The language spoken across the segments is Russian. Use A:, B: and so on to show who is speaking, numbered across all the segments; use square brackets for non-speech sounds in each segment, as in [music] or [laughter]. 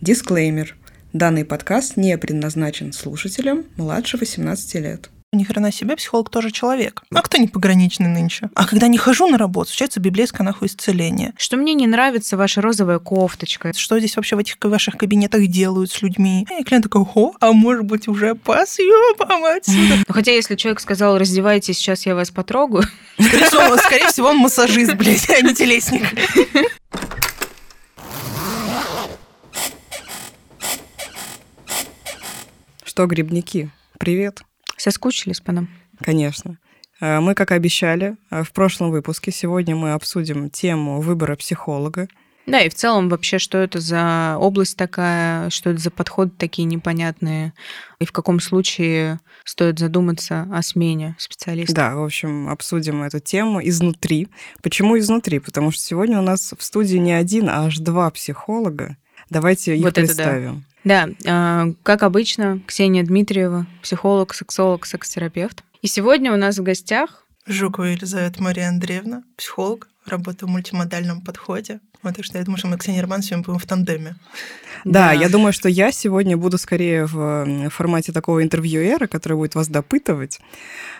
A: Дисклеймер. Данный подкаст не предназначен слушателям младше 18 лет.
B: Ни хрена себе, психолог тоже человек. А кто не пограничный нынче? А когда не хожу на работу, случается библейское нахуй исцеление.
C: Что мне не нравится ваша розовая кофточка.
B: Что здесь вообще в этих ваших кабинетах делают с людьми? И клиент такой, о, а может быть уже по съебам отсюда.
C: Ну, хотя если человек сказал, раздевайтесь, сейчас я вас потрогаю.
B: Скорее всего, скорее всего он массажист, блядь, а не телесник.
A: Что, грибники, привет.
C: Соскучились по нам?
A: Конечно. А, Мы, как и обещали, а, в прошлом выпуске сегодня мы обсудим тему выбора психолога.
C: Да, и в целом вообще, что это за область такая, что это за подходы такие непонятные, и в каком случае стоит задуматься о смене специалиста.
A: Да, в общем, обсудим эту тему изнутри. Почему изнутри? Потому что сегодня у нас в студии не один, а аж два психолога. Давайте их
C: Вот это да. Да, э, как обычно, Ксения Дмитриева, психолог, сексолог, секс-терапевт. И сегодня у нас в гостях
B: Жукова Елизавета Мария Андреевна, психолог, работаю в мультимодальном подходе. Вот, так что я думаю, что мы с Ксенией Роман сегодня будем в тандеме.
A: Да, я думаю, что я сегодня буду скорее в формате такого интервьюера, который будет вас допытывать.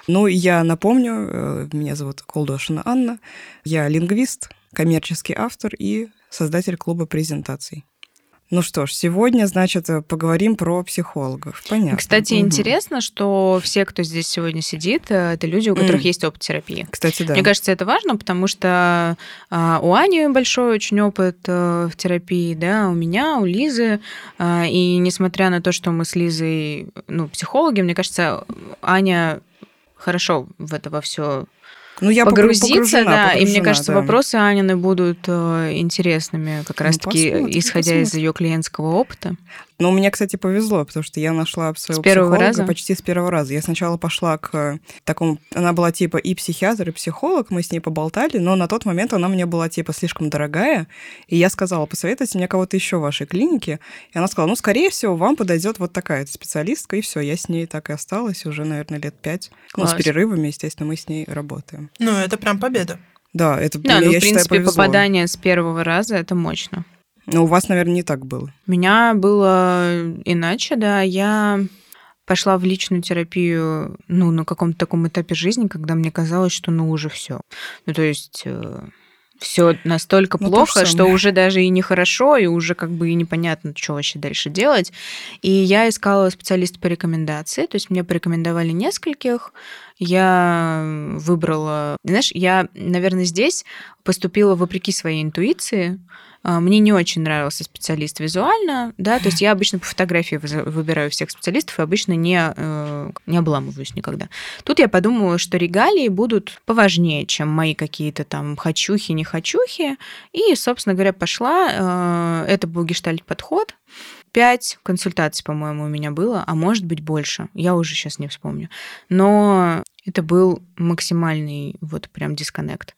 A: Ну, я напомню, э, меня зовут Колдошина Анна, я лингвист, коммерческий автор и создатель клуба презентаций. Ну что ж, сегодня, значит, э, поговорим про психологов. Понятно.
C: Кстати,
A: Мгм.
C: интересно, что все, кто здесь сегодня сидит, э, это люди, у которых
A: М.
C: есть опыт терапии.
A: Кстати, да.
C: Мне кажется, это важно, потому что а, у Ани большой очень опыт э, в терапии, да, у меня, у Лизы. А, и несмотря на то, что мы с Лизой, ну, психологи, мне кажется, Аня хорошо в это во все
A: ну, я погру-
C: погрузиться, да. и мне кажется,
A: да.
C: вопросы Анины будут э, интересными, как
A: Ну,
C: раз-таки,
A: посмотрим,
C: исходя из
A: посмотрим.
C: ее клиентского опыта.
A: Но у меня, кстати, повезло, потому что я нашла своего
C: С первого
A: психолога
C: раза?
A: почти с первого раза. Я сначала пошла к э, такому... Она была типа и психиатр, и психолог, мы с ней поболтали, но на тот момент она мне была типа слишком дорогая, и я сказала, посоветуйте мне кого-то еще в вашей клинике. И она сказала, ну, скорее всего, вам подойдет вот такая специалистка, и все, я с ней так и осталась уже, наверное, лет пять. Ну, с
C: Класс.
A: перерывами, естественно, мы с ней работаем.
B: Ну, это прям победа.
A: Да, это,
C: Да,
A: мне,
C: ну,
A: я
C: в
A: считаю,
C: принципе,
A: повезло.
C: попадание с первого раза это мощно.
A: Но у вас, наверное, не так было.
C: У меня было иначе, да. Я пошла в личную терапию, ну, на каком-то таком этапе жизни, когда мне казалось, что ну уже все. Ну, то есть все настолько
A: Ну,
C: плохо, что уже даже и нехорошо, и уже как бы и непонятно, что вообще дальше делать. И я искала специалиста по рекомендации, то есть мне порекомендовали нескольких, я выбрала... Знаешь, я, наверное, здесь поступила вопреки своей интуиции, мне не очень нравился специалист визуально, да, то есть я обычно по фотографии выбираю всех специалистов и обычно не, э, не обламываюсь никогда. Тут я подумала, что регалии будут поважнее, чем мои какие-то там хочухи, не хочухи, и, собственно говоря, пошла. э, Это был гештальт-подход. Пять консультаций, по-моему, у меня было, а может быть больше. Я уже сейчас не вспомню. Но это был максимальный вот прям дисконнект.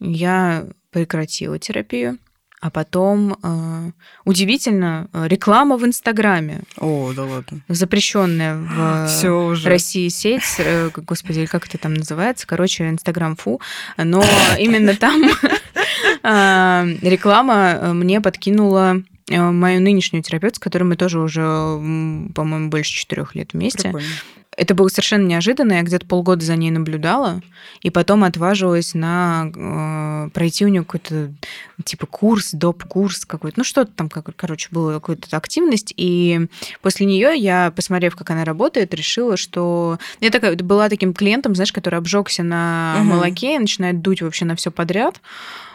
C: Я прекратила терапию. А потом, э, удивительно, э, реклама в Инстаграме,
A: О, да ладно.
C: запрещенная [gasps] в
A: Все уже.
C: России сеть, э, господи, как это там называется, короче, Инстаграм фу, но [laughs] именно там [laughs] э, реклама э, мне подкинула э, мою нынешнюю терапевту, с которой мы тоже уже, по-моему, больше четырех лет вместе.
A: Прикольно.
C: Это было совершенно неожиданно. Я где-то полгода за ней наблюдала, и потом отважилась на э, пройти у нее какой-то типа курс, доп-курс какой-то. Ну, что-то там, как, короче, была какая-то активность. И после нее я, посмотрев, как она работает, решила, что я такая была таким клиентом, знаешь, который обжегся на
A: Мгм.
C: молоке и начинает дуть вообще на все подряд.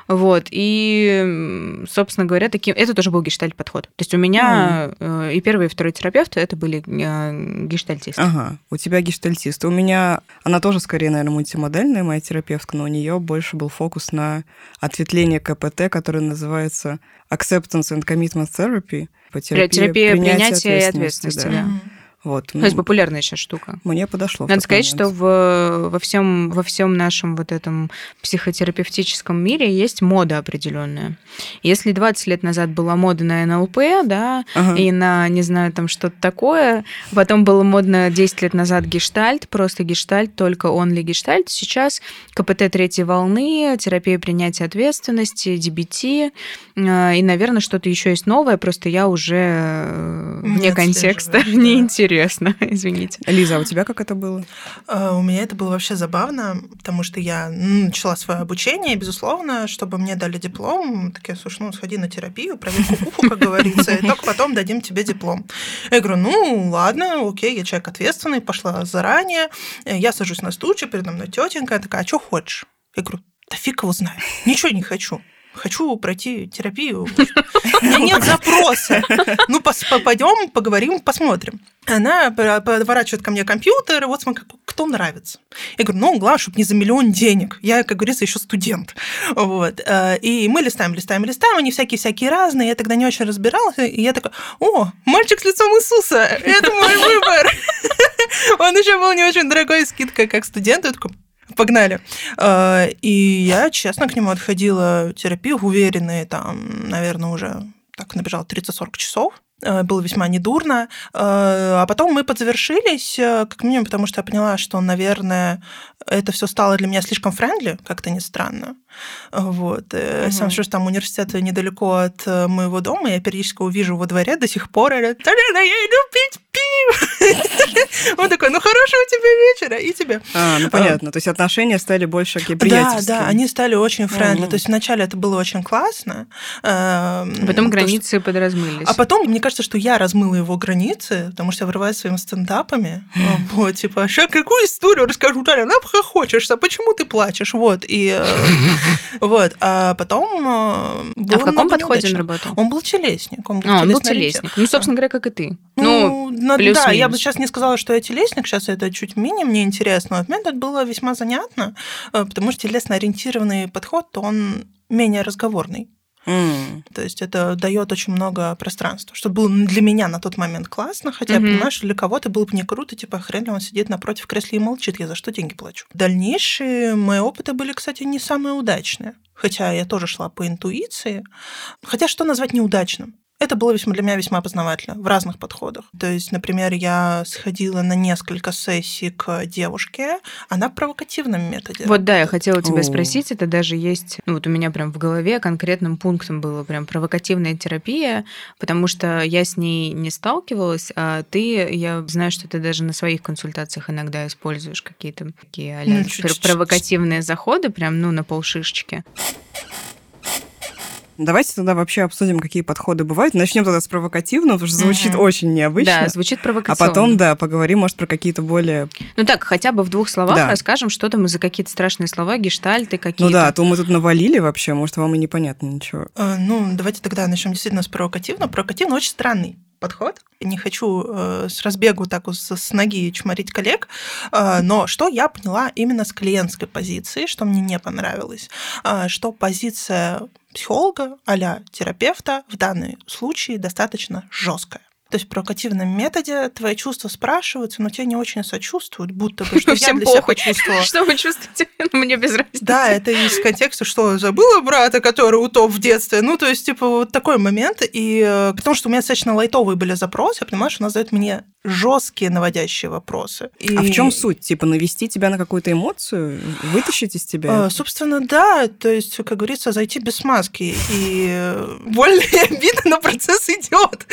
C: Вот, и, собственно говоря, таким... это тоже был гештальт-подход. То есть у меня э, и первый, и второй терапевт это были э, гештальтисты.
A: Ага, у тебя гештальтист. У меня, она тоже скорее, наверное, мультимодельная моя терапевтка, но у нее больше был фокус на ответвление КПТ, которое называется Acceptance and Commitment Therapy. По терапии
C: терапия принятия и
A: принятия
C: ответственности, да.
B: Мгм.
A: Вот.
C: То есть популярная сейчас штука.
A: Мне подошло.
C: Надо сказать, момент. что в, во, всем, во всем нашем вот этом психотерапевтическом мире есть мода определенная. Если 20 лет назад была мода на НЛП, да, ага. и на, не знаю, там что-то такое, потом было модно 10 лет назад гештальт, просто гештальт, только он ли гештальт, сейчас КПТ третьей волны, терапия принятия ответственности, DBT, э, и, наверное, что-то еще есть новое, просто я уже э, вне контекста, [laughs] неинтересно интересно, [laughs] извините.
A: Лиза, а у тебя как это было?
B: А, у меня это было вообще забавно, потому что я начала свое обучение, и, безусловно, чтобы мне дали диплом, такие, слушай, ну, сходи на терапию, проверь кукуху, как говорится, и только потом дадим тебе диплом. Я говорю, ну, ладно, окей, я человек ответственный, пошла заранее, я сажусь на стульчик, передо мной тетенька, такая, а что хочешь? Я говорю, да фиг его знает, ничего не хочу хочу пройти терапию. [laughs] У меня нет запроса. Ну, пойдем, поговорим, посмотрим. Она поворачивает ко мне компьютер, вот смотри, кто нравится. Я говорю, ну, главное, чтобы не за миллион денег. Я, как говорится, еще студент. Вот. Э, и мы листаем, листаем, листаем, они всякие-всякие разные. Я тогда не очень разбиралась, и я такая, о, мальчик с лицом Иисуса, это мой выбор. [laughs] Он еще был не очень дорогой, скидка как студент. Я такой, погнали. А, и я, честно, к нему отходила терапию, уверенные там, наверное, уже так набежал 30-40 часов. Э, было весьма недурно. Э, а потом мы подзавершились, э, как минимум, потому что я поняла, что, наверное, это все стало для меня слишком френдли, как-то не странно. Вот. Угу. Сам что там университет недалеко от моего дома, я периодически увижу во дворе до сих пор, я иду пить пиво. [laughs] Он такой, ну хорошего тебе вечера, и тебе.
A: А, ну понятно, то есть отношения стали больше такие приятельские.
B: Да, да, они стали очень френдли. То есть вначале это было очень классно.
C: Эм, потом границы подразмылись.
B: А потом, мне кажется, что я размыла его границы, потому что я врываюсь своими стендапами. Вот, типа, сейчас какую историю расскажу, Таля, она хохочешься, почему ты плачешь? Вот, и э, [laughs] [laughs] вот. А потом
C: э, А в каком подходе он работал?
B: Он был телесник. Он
C: был а, телесник. Ну, собственно говоря, как и ты.
B: Ну, ну да, я бы сейчас не сказала, что я телесник, сейчас это чуть менее мне интересно. Вот мне это было весьма занятно, э, потому что телесно-ориентированный подход, он менее разговорный. Mm. То есть это дает очень много пространства, что было для меня на тот момент классно, хотя mm-hmm. понимаешь, для кого-то было бы не круто, типа хрен ли он сидит напротив кресла и молчит, я за что деньги плачу. Дальнейшие мои опыты были, кстати, не самые удачные хотя я тоже шла по интуиции. Хотя что назвать неудачным? Это было весьма, для меня весьма познавательно в разных подходах. То есть, например, я сходила на несколько сессий к девушке, она в провокативном методе.
C: Вот да, я хотела тебя О. спросить, это даже есть, ну вот у меня прям в голове конкретным пунктом было прям провокативная терапия, потому что я с ней не сталкивалась, а ты, я знаю, что ты даже на своих консультациях иногда используешь какие-то такие ну, провокативные заходы, прям, ну, на полшишечки.
A: Давайте тогда вообще обсудим, какие подходы бывают. Начнем тогда с провокативного, потому что звучит угу. очень необычно.
C: Да, звучит провокационно.
A: А потом, да, поговорим, может, про какие-то более...
C: Ну так, хотя бы в двух словах да. расскажем, что там за какие-то страшные слова, гештальты какие-то.
A: Ну да, а то мы тут навалили вообще, может, вам и непонятно ничего.
B: А, ну, давайте тогда начнем действительно с провокативного. Провокативно очень странный подход. Не хочу э, с разбегу так вот с, с ноги чморить коллег, э, но что я поняла именно с клиентской позиции, что мне не понравилось, э, что позиция психолога а терапевта в данном случае достаточно жесткая. То есть в провокативном методе твои чувства спрашиваются, но тебе не очень сочувствуют, будто бы, [laughs] что Всем я для себя почувствовала. [laughs]
C: Что вы чувствуете? [laughs] Мне без разницы.
B: Да, это из контекста, что забыла брата, который утоп в детстве. Ну, то есть, типа, вот такой момент. И э, потому что у меня достаточно лайтовые были запросы, я понимаю, что она задает мне жесткие наводящие вопросы.
A: И... А в чем суть? Типа навести тебя на какую-то эмоцию, вытащить из тебя?
B: А, собственно, да. То есть, как говорится, зайти без маски. И больно и обидно, но процесс идет.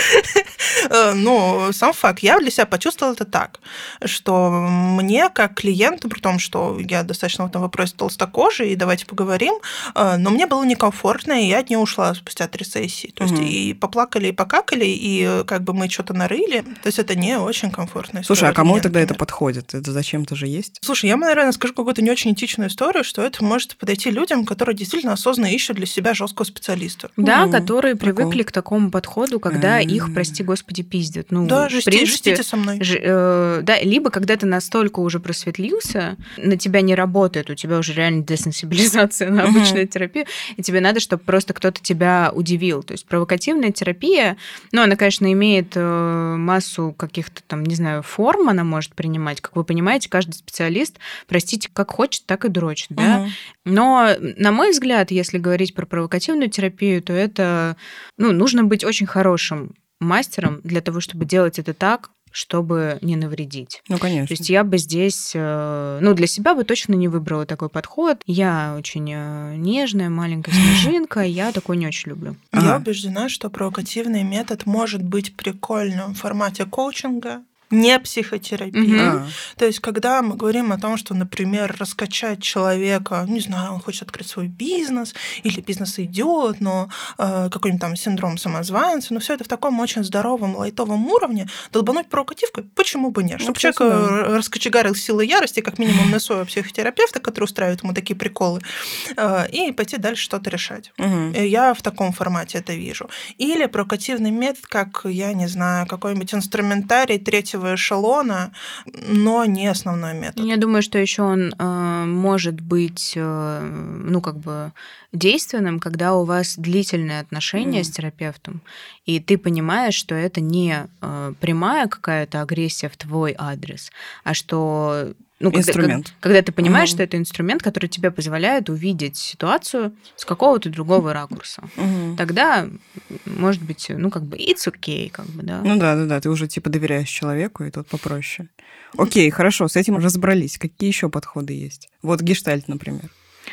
B: Э, но сам факт, я для себя почувствовала это так, что мне как клиенту, при том, что я достаточно в этом вопросе толстокожий, и давайте поговорим, э, но мне было некомфортно, и я от нее ушла спустя три сессии. То есть угу. и поплакали, и покакали, и как бы мы что-то нарыли. То есть это не очень комфортная
A: история. Слушай, а кому тогда это подходит? Это зачем-то же есть?
B: Слушай, я, наверное, скажу какую-то не очень этичную историю, что это может подойти людям, которые действительно осознанно ищут для себя жесткого специалиста.
C: Да, mm которые привыкли к такому подходу, когда их, прости господи, пиздят. Ну,
B: Да,
C: в
B: жести,
C: принципе,
B: жестите со мной.
C: Ж- э, да, либо когда ты настолько уже просветлился, на тебя не работает, у тебя уже реально десенсибилизация на обычную терапию, и тебе надо, чтобы просто кто-то тебя удивил. То есть провокативная терапия, ну, она, конечно, имеет э, массу каких-то там, не знаю, форм она может принимать. Как вы понимаете, каждый специалист, простите, как хочет, так и дрочит, да? Но, на мой взгляд, если говорить про провокативную терапию, то это, ну, нужно быть очень хорошим мастером для того, чтобы делать это так, чтобы не навредить.
A: Ну,
C: То
A: конечно.
C: есть я бы здесь, э, ну, для себя бы точно не выбрала такой подход. Я очень э, нежная, маленькая [laughs] снежинка, я такой не очень люблю.
B: Я
A: Ага.
B: убеждена, что провокативный метод может быть прикольным в формате коучинга, не психотерапии.
C: Мгм.
A: А,
B: То есть, когда мы говорим о том, что, например, раскачать человека, не знаю, он хочет открыть свой бизнес, или бизнес идет, но э, какой-нибудь там синдром самозванца, но все это в таком очень здоровом, лайтовом уровне, долбануть провокативкой, почему бы нет?
A: Ну,
B: Чтобы
A: кстати,
B: человек
A: да.
B: э, раскочегарил силы ярости, как минимум на своего психотерапевта, который устраивает ему такие приколы, э, и пойти дальше что-то решать. Э, Я в таком формате это вижу. Или провокативный метод, как, я не знаю, какой-нибудь инструментарий третьего эшелона, но не основной метод.
C: Я думаю, что еще он э, может быть, э, ну, как бы действенным, когда у вас длительные отношения
A: Мгм.
C: с терапевтом, и ты понимаешь, что это не э, прямая какая-то агрессия в твой адрес, а что ну,
A: Инструмент.
C: Когда, когда ты понимаешь,
A: Мгм.
C: что это инструмент, который тебе позволяет увидеть ситуацию с какого-то другого ракурса.
A: Мгм.
C: Тогда, может быть, ну, как бы, it's okay, как бы, да.
A: Ну да, да, да, ты уже типа доверяешь человеку, и тут попроще. Окей, хорошо, с этим разобрались. Какие еще подходы есть? Вот гештальт, например.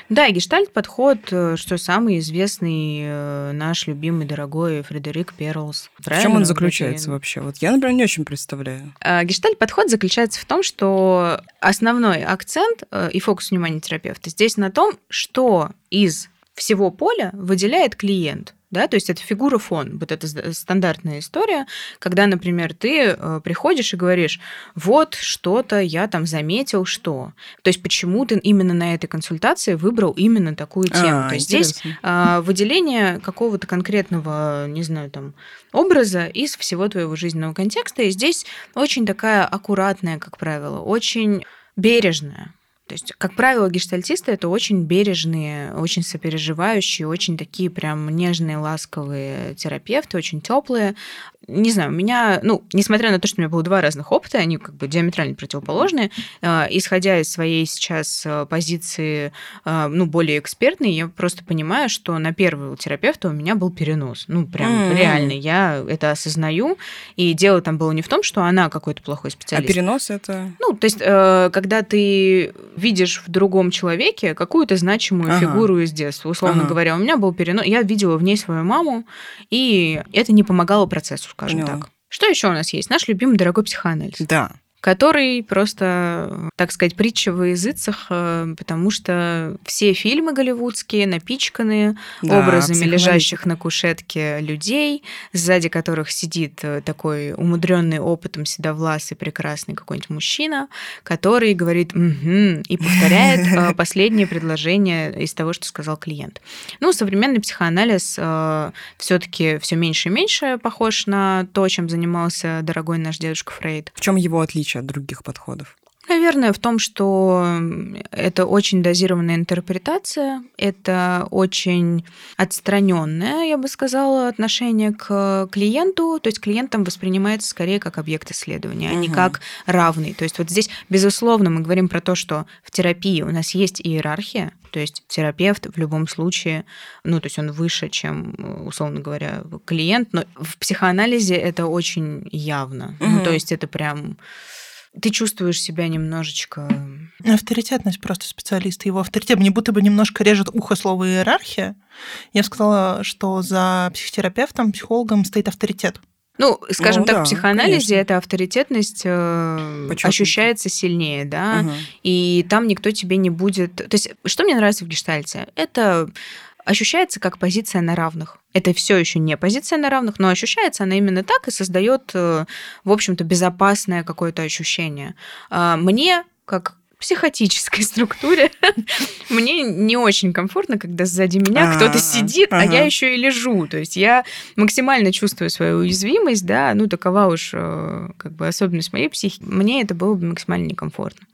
C: Да, гештальт-подход, э, что самый известный э, наш любимый, дорогой Фредерик Перлс.
A: В чем
C: Правильно,
A: он заключается вообще? Вот я, например, не очень представляю.
C: А, Гештальт-подход заключается в том, что основной акцент э, и фокус внимания терапевта здесь на том, что из всего поля выделяет клиент. Да, то есть это фигура фон, вот это с- стандартная история, когда, например, ты э, приходишь и говоришь, вот что-то я там заметил, что. То есть почему ты именно на этой консультации выбрал именно такую тему.
A: А,
C: то есть здесь а, выделение какого-то конкретного, не знаю, там, образа из всего твоего жизненного контекста. И здесь очень такая аккуратная, как правило, очень бережная. То есть, как правило, гештальтисты это очень бережные, очень сопереживающие, очень такие прям нежные, ласковые терапевты, очень теплые. Не знаю, у меня, ну, несмотря на то, что у меня было два разных опыта, они как бы диаметрально противоположные, э, исходя из своей сейчас э, позиции, э, ну, более экспертной, я просто понимаю, что на первого терапевта у меня был перенос. Ну, прям
A: М.
C: реально, я это осознаю. И дело там было не в том, что она какой-то плохой
A: А
C: специалист.
A: перенос это...
C: Ну, то есть, э, когда ты видишь в другом человеке какую-то значимую
A: Ага.
C: фигуру из детства, условно
A: Ага.
C: говоря, у меня был перенос, я видела в ней свою маму, и это не помогало процессу, скажем
A: Поняла.
C: так. Что еще у нас есть? Наш любимый дорогой психоанализ,
A: Да.
C: Который просто, так сказать, притча во языцах, э, потому что все фильмы голливудские напичканы
A: да,
C: образами лежащих на кушетке людей, сзади которых сидит э, такой умудренный опытом седовласый прекрасный какой-нибудь мужчина, который говорит «Мгм», и повторяет э, [laughs] последнее предложение из того, что сказал клиент. Ну, современный психоанализ все-таки все меньше и меньше похож на то, чем занимался дорогой наш дедушка Фрейд.
A: В чем его отличие от других подходов?
C: Наверное, в том, что это очень дозированная интерпретация, это очень отстраненное, я бы сказала, отношение к клиенту. То есть клиентом воспринимается скорее как объект исследования, а не как равный. То есть вот здесь, безусловно, мы говорим про то, что в терапии у нас есть иерархия, то есть терапевт в любом случае, ну, то есть он выше, чем, условно говоря, клиент, но в психоанализе это очень явно. Ну,
A: Мгм.
C: то есть это прям ты чувствуешь себя немножечко...
B: Авторитетность просто специалиста, его авторитет мне будто бы немножко режет ухо слово иерархия. Я сказала, что за психотерапевтом, психологом стоит авторитет.
C: Ну, скажем
A: Ну
C: так,
A: да,
C: в психоанализе
A: конечно.
C: эта авторитетность э, ощущается сильнее, да,
A: Мгм.
C: и там никто тебе не будет... То есть, что мне нравится в гештальте? Это ощущается как позиция на равных. Это все еще не позиция на равных, но ощущается она именно так и создает, э, в общем-то, безопасное какое-то ощущение. А Мне, как психотической [laughs] структуре [laughs] мне не очень комфортно, когда сзади меня кто-то сидит, а я еще и лежу. То есть я максимально чувствую свою уязвимость, да, ну такова уж э, как бы особенность моей психики. Мне это было бы максимально некомфортно.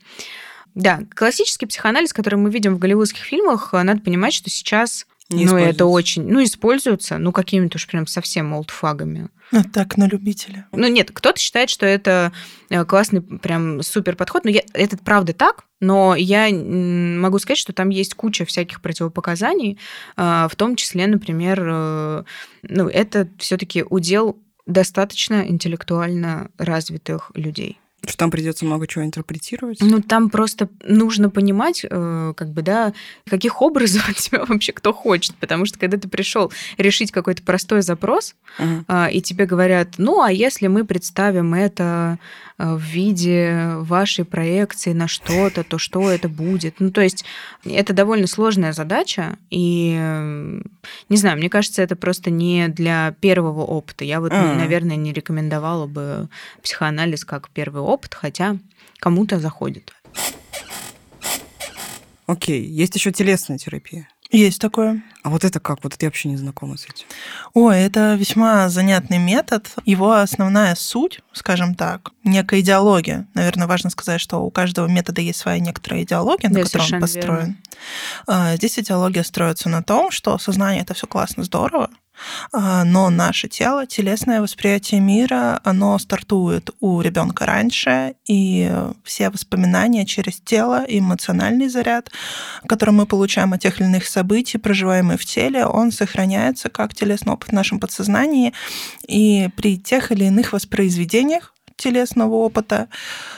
C: Да, классический психоанализ, который мы видим в голливудских фильмах, э, надо понимать, что сейчас не ну, это очень... Ну, используется, ну, какими-то уж прям совсем олдфагами.
B: Ну, так, на любителя.
C: Ну, нет, кто-то считает, что это э, классный, прям супер подход. Но я, это правда так, но я могу сказать, что там есть куча всяких противопоказаний, а, в том числе, например, э, ну, это все таки удел достаточно интеллектуально развитых людей.
A: Что там придется много чего интерпретировать?
C: Ну, там просто нужно понимать, э, как бы, да, каких образов от тебя вообще кто хочет. Потому что когда ты пришел решить какой-то простой запрос, uh-huh. и тебе говорят, ну, а если мы представим это э, в виде вашей проекции на что-то, то что это будет? Ну, то есть это довольно сложная задача, и, не знаю, мне кажется, это просто не для первого опыта. Я вот, uh-huh. наверное, не рекомендовала бы психоанализ как первый опыт, хотя кому-то заходит.
A: Окей, есть еще телесная терапия.
B: Есть такое.
A: А вот это как? Вот это я вообще не знакома с этим.
B: Ой, это весьма занятный метод. Его основная суть, скажем так, некая идеология. Наверное, важно сказать, что у каждого метода есть своя некоторая идеология, да, на которой он построен. Верно. А, здесь идеология строится на том, что сознание это все классно, здорово, но наше тело, телесное восприятие мира, оно стартует у ребенка раньше, и все воспоминания через тело, эмоциональный заряд, который мы получаем от тех или иных событий, проживаемый в теле, он сохраняется как телесный опыт в нашем подсознании, и при тех или иных воспроизведениях телесного опыта,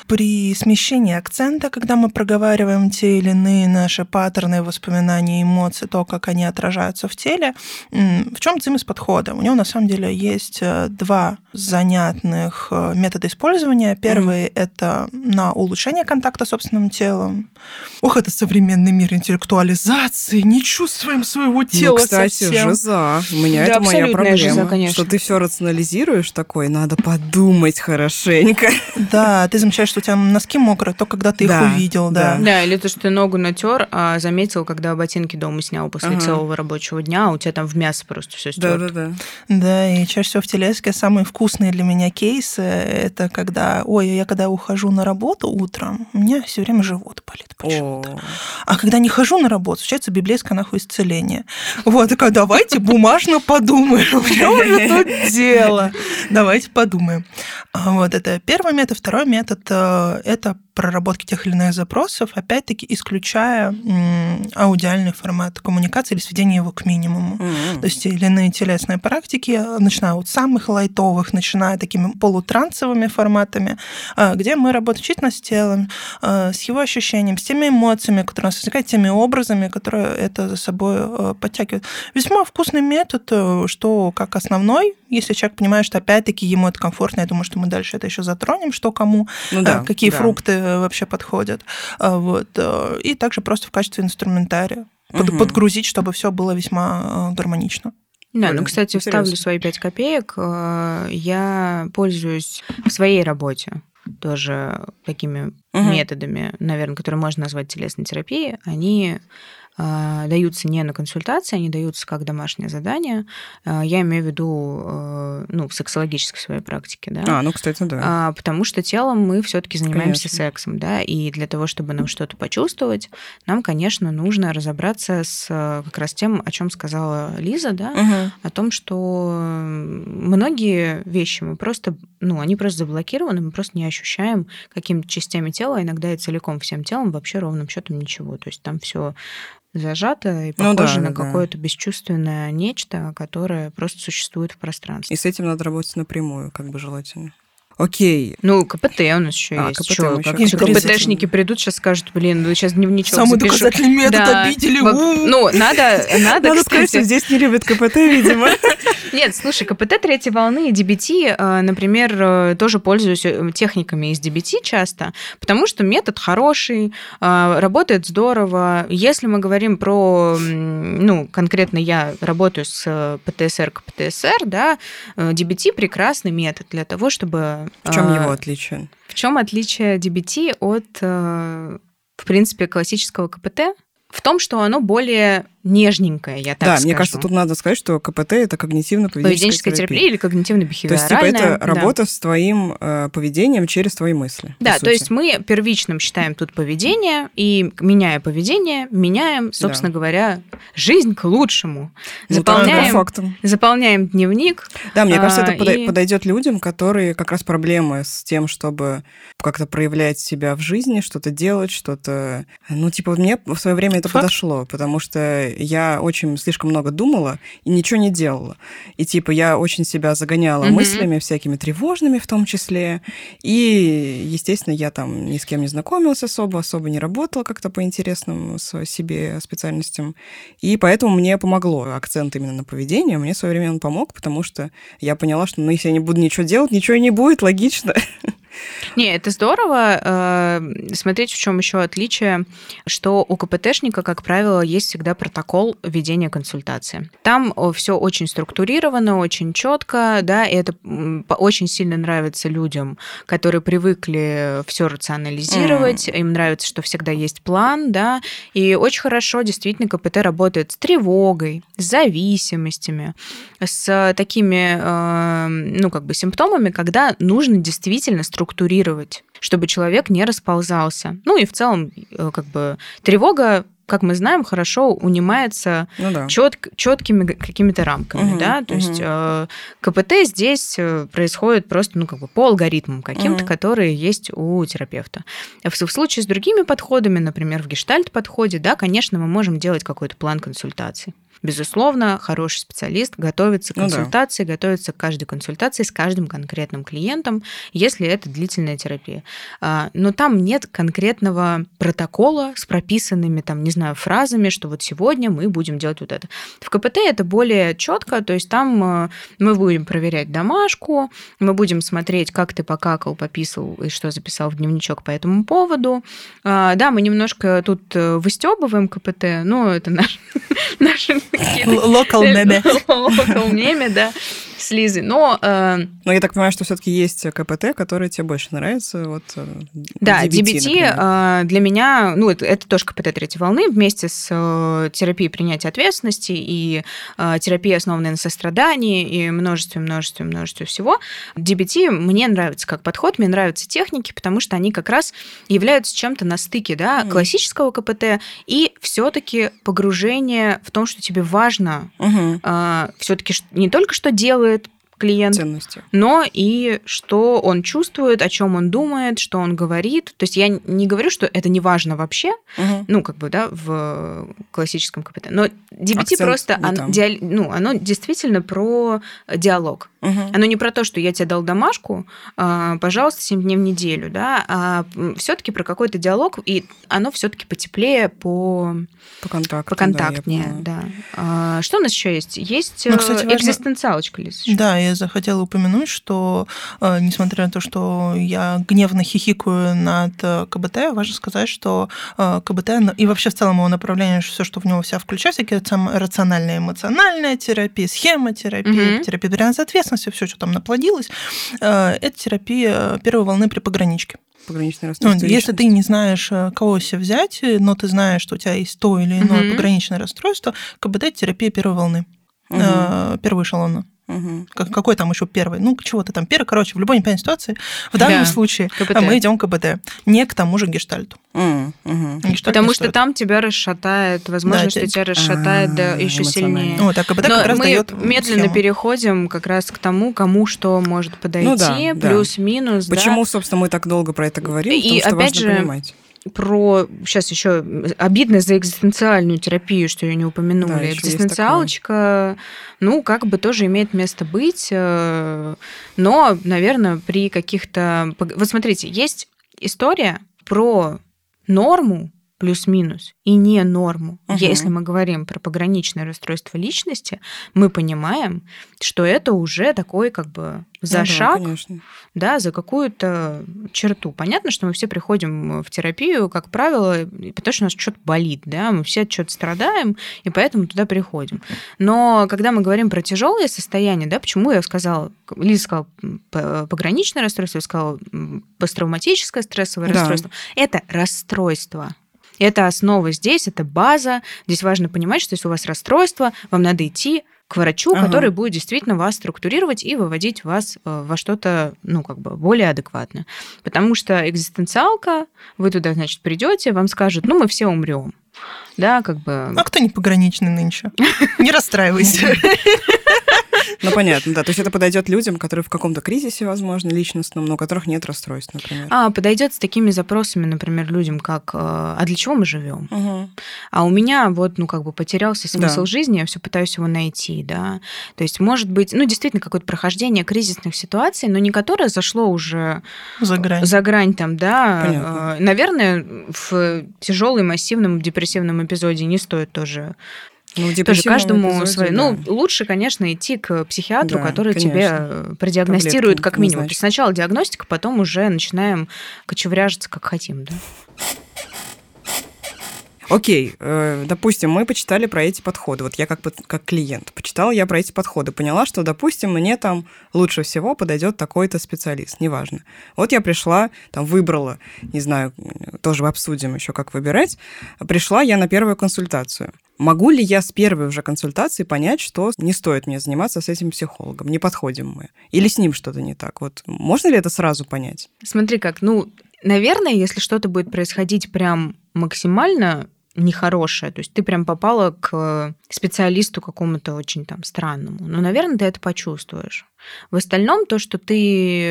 B: при смещении акцента, когда мы проговариваем те или иные наши паттерны, воспоминания, эмоции, то, как они отражаются в теле, в чем цимис подхода? У него на самом деле есть э, два занятных э, метода использования. Первый mm-hmm. это на улучшение контакта с собственным телом. Ох, это современный мир интеллектуализации, не чувствуем своего тела
A: ну, кстати,
B: совсем.
A: жиза. У меня да, это моя проблема, жиза, конечно. что ты все рационализируешь такой, надо подумать хорошенько.
B: Да, ты замечаешь, что у тебя носки мокрые, то когда ты да, их увидел, да.
C: Да, или то, что ты ногу натер, а заметил, когда ботинки дома снял после ага. целого рабочего дня, а у тебя там в мясо просто все стерто.
A: Да, да, да.
B: Да, и чаще всего в телеске самые вкусные для меня кейсы это когда, ой, я когда ухожу на работу утром, у меня все время живот болит почему-то. А когда не хожу на работу, случается библейское нахуй исцеление. Вот, такая, давайте бумажно подумаем, в чем же тут дело. [laughs] Давайте подумаем. А вот это первый метод. Второй метод э, – это проработки тех или иных запросов, опять-таки исключая аудиальный формат коммуникации или сведение его к минимуму. Mm-hmm. То есть те или иные телесные практики, начиная от самых лайтовых, начиная такими полутрансовыми форматами, а, где мы работаем чисто с телом, а, с его ощущением, с теми эмоциями, которые у нас возникают, теми образами, которые это за собой а, подтягивают. Весьма вкусный метод, э, что как основной, если человек понимает, что опять-таки ему это комфортно, я думаю, что мы дальше это еще затронем, что кому, ну, да, какие да. фрукты Э, вообще подходят. А, вот. Э, и также просто в качестве инструментария угу. подгрузить, чтобы все было весьма э, гармонично.
C: Да, ну, кстати, Интересно. вставлю свои пять копеек. Я пользуюсь в своей работе тоже такими угу. методами, наверное, которые можно назвать телесной терапией. Они даются не на консультации, они даются как домашнее задание. А, я имею в виду э, ну, в сексологической своей практике. Да?
A: А, ну, кстати, да.
C: А, потому что телом мы все таки занимаемся конечно. сексом, да, и для того, чтобы нам что-то почувствовать, нам, конечно, нужно разобраться с как раз тем, о чем сказала Лиза, да, угу. о том, что многие вещи мы просто, ну, они просто заблокированы, мы просто не ощущаем какими-то частями тела, иногда и целиком всем телом вообще ровным счетом ничего. То есть там все зажато и похоже ну, да, на да. какое-то бесчувственное нечто, которое просто существует в пространстве.
A: И с этим надо работать напрямую, как бы желательно. Окей.
C: Ну, КПТ у нас еще а, есть. КПТ Чё, как КПТшники придут, сейчас скажут, блин, ну сейчас дневничок
B: Самый
C: запишу.
B: доказательный метод да. обидели.
C: Ну, надо, надо,
A: Надо сказать, что здесь не любят КПТ, видимо. [laughs]
C: Нет, слушай, КПТ третьей волны и DBT, э, например, э, тоже пользуюсь э, техниками из DBT часто, потому что метод хороший, работает здорово. Если мы говорим про, ну, конкретно я работаю с ПТСР к ПТСР, да, DBT прекрасный метод для того, чтобы
A: в чем его отличие?
C: В чем отличие DBT от в принципе, классического КПТ в том, что оно более нежненькое, я так
A: да,
C: скажу.
A: мне кажется, тут надо сказать, что КПТ это когнитивно-поведенческая
C: Поведенческая терапия,
A: терапия
C: или когнитивно-бихевиоральная.
A: То есть, типа, это
C: да.
A: работа с твоим э, поведением через твои мысли.
C: Да, то есть мы первичным считаем тут поведение, и меняя поведение, меняем, собственно говоря, жизнь к лучшему.
A: Ну,
C: заполняем,
A: фактам.
C: заполняем дневник.
A: Да, мне кажется,
C: А,
A: это подой-
C: и-
A: подойдет людям, которые как раз проблемы с тем, чтобы как-то проявлять себя в жизни, что-то делать, что-то... Ну, типа, мне в свое время это
B: Факт.
A: подошло, потому что я очень слишком много думала и ничего не делала. И, типа, я очень себя загоняла
C: Мгм.
A: мыслями всякими тревожными в том числе. И, естественно, я там ни с кем не знакомилась особо, особо не работала как-то по интересным себе специальностям. И поэтому мне помогло акцент именно на поведение. Мне в свое время он помог, потому что я поняла, что ну, если я не буду ничего делать, ничего и не будет, логично.
C: Не, это здорово. Э, Смотреть, в чем еще отличие, что у КПТшника, как правило, есть всегда протокол ведения консультации. Там все очень структурировано, очень четко, да, и это очень сильно нравится людям, которые привыкли все рационализировать, им нравится, что всегда есть план, да, и очень хорошо действительно КПТ работает с тревогой, с зависимостями, с такими, э, ну, как бы симптомами, когда нужно действительно структурировать, чтобы человек не расползался. Ну и в целом, э, как бы, тревога как мы знаем, хорошо унимается
A: Ну да.
C: четкими какими-то рамками,
A: Мгм,
C: да, то есть
A: мгм.
C: э, КПТ здесь э, происходит просто, ну, как бы по алгоритмам каким-то,
A: Мгм.
C: которые есть у терапевта. В, в случае с другими подходами, например, в гештальт-подходе, да, конечно, мы можем делать какой-то план консультаций. Безусловно, хороший специалист готовится к
A: Ну да.
C: консультации, готовится к каждой консультации с каждым конкретным клиентом, если это длительная терапия. А, Но там нет конкретного протокола с прописанными, там, не знаю, фразами, что вот сегодня мы будем делать вот это. В КПТ это более четко, то есть там э, мы будем проверять домашку, мы будем смотреть, как ты покакал, пописал и что записал в дневничок по этому поводу. А, Да, мы немножко тут выстебываем КПТ, но это [laughs] наш, какие-то [laughs]
B: Локал меме. [laughs]
C: Локал меме, да, с Лизой. Но э,
A: Но я так понимаю, что все-таки есть КПТ, который тебе больше нравится. Вот, э,
C: Да,
A: DBT,
C: э, для меня, ну, это, это тоже КПТ третьей волны вместе с э, терапией принятия ответственности и э, терапией, основанной на сострадании и множестве, множестве, множестве всего. DBT мне нравится как подход, мне нравятся техники, потому что они как раз являются чем-то на стыке, да,
A: Мгм.
C: классического КПТ и все-таки погружение в том, что тебе важно,
A: Мгм.
C: все-таки не только что делает клиент,
A: Ценности.
C: но и что он чувствует, о чем он думает, что он говорит. То есть я не говорю, что это не важно вообще,
A: Мгм.
C: ну, как бы, да, в классическом КПТ. Но DBT
A: Акцент
C: просто,
A: там.
C: диал- ну, оно действительно про диалог.
A: Мгм.
C: Оно не про то, что я тебе дал домашку, а, пожалуйста, 7 дней в неделю, да, а все-таки про какой-то диалог, и оно все-таки потеплее, по,
A: По контакту.
C: поконтактнее,
A: да,
C: да. А, что у нас еще есть? Есть
B: Ну,
C: э,
B: кстати, важно-
C: экзистенциалочка, Лиз.
B: Да, я захотела упомянуть, что э, несмотря на то, что я гневно хихикаю над э, КБТ, важно сказать, что э, КБТ на- и вообще в целом его направление, все, что в него вся включает, всякие рациональная эмоциональная терапия, схемотерапия,
C: Мгм.
B: терапия принятия ответственности, все, что там наплодилось, это терапия первой волны при пограничке.
A: Пограничное
B: Ну, если ты не знаешь, кого себе взять, но ты знаешь, что у тебя есть то или иное
C: Мгм.
B: пограничное расстройство, КБТ терапия первой волны, э, первого эшелона. Как- какой там еще первый? Ну, чего-то там первый. Короче, в любой непонятной ситуации, в данном
C: Да,
B: случае
C: КПТ.
B: а мы идем к КБТ, не к тому же гештальту.
A: Мгм.
B: Гештальт
C: Потому что
B: стоит.
C: там тебя расшатает, возможно,
B: Да,
C: что
B: те-
C: тебя расшатает да,
A: А,
C: еще сильнее.
B: Вот, а КБТ
C: Но
B: как раз
C: мы
B: дает
C: медленно
B: схему.
C: переходим как раз к тому, кому что может подойти,
A: Ну да, да.
C: плюс-минус. да.
A: Почему, собственно, мы так долго про это говорим?
C: И
A: Потому что
C: опять
A: важно
C: же,
A: понимать.
C: Про сейчас еще обидно за экзистенциальную терапию, что ее не
A: Да,
C: упомянули.
A: есть
C: Экзистенциалочка, ну, как бы тоже имеет место быть, э, но, наверное, при каких-то... Вот смотрите, есть история про норму плюс-минус и не норму.
A: Мгм.
C: Если мы говорим про пограничное расстройство личности, мы понимаем, что это уже такой как бы за
A: Ну да,
C: шаг
A: конечно.
C: Да, за какую-то черту. Понятно, что мы все приходим в терапию, как правило, потому что у нас что-то болит, да, мы все от чего-то страдаем, и поэтому туда приходим. Но когда мы говорим про тяжелые состояния, да, почему я сказала, Лиза сказала пограничное расстройство, я сказала посттравматическое стрессовое
A: Да.
C: расстройство, это расстройство. Это основа здесь, это база. Здесь важно понимать, что если у вас расстройство, вам надо идти к врачу, ага. который будет действительно вас структурировать и выводить вас э, во что-то, ну, как бы более адекватное. Потому что экзистенциалка, вы туда, значит, придете, вам скажут, ну, мы все умрем. Да, как бы...
B: А кто не пограничный нынче? Не расстраивайся. [laughs]
A: Ну, понятно, да. То есть это подойдет людям, которые в каком-то кризисе, возможно, личностном, но у которых нет расстройств, например.
C: А, подойдет с такими запросами, например, людям, как «А для чего мы живем?
A: Угу.
C: А у меня вот, ну, как бы потерялся смысл да. жизни, я все пытаюсь его найти, да. То есть, может быть, ну, действительно, какое-то прохождение кризисных ситуаций, но не которое зашло уже
B: за грань,
C: за грань там, да. Понятно. Наверное, в тяжелом массивном депрессивном эпизоде не стоит тоже ну, Тоже каждому свое. Да. Ну, лучше, конечно, идти к психиатру, да, который конечно. тебе продиагностирует Таблетки, как минимум. Есть сначала диагностика, потом уже начинаем кочевряжиться как хотим, да.
A: Окей, э, допустим, мы почитали про эти подходы. Вот я как, как клиент почитала я про эти подходы, поняла, что, допустим, мне там лучше всего подойдет такой-то специалист, неважно. Вот я пришла, там выбрала, не знаю, тоже обсудим еще, как выбирать. Пришла я на первую консультацию. Могу ли я с первой уже консультации понять, что не стоит мне заниматься с этим психологом, не подходим мы? Или с ним что-то не так? Вот можно ли это сразу понять?
C: Смотри как, ну, наверное, если что-то будет происходить прям максимально нехорошее. То есть ты прям попала к специалисту какому-то очень там странному. Ну, наверное, ты это почувствуешь. В остальном то, что ты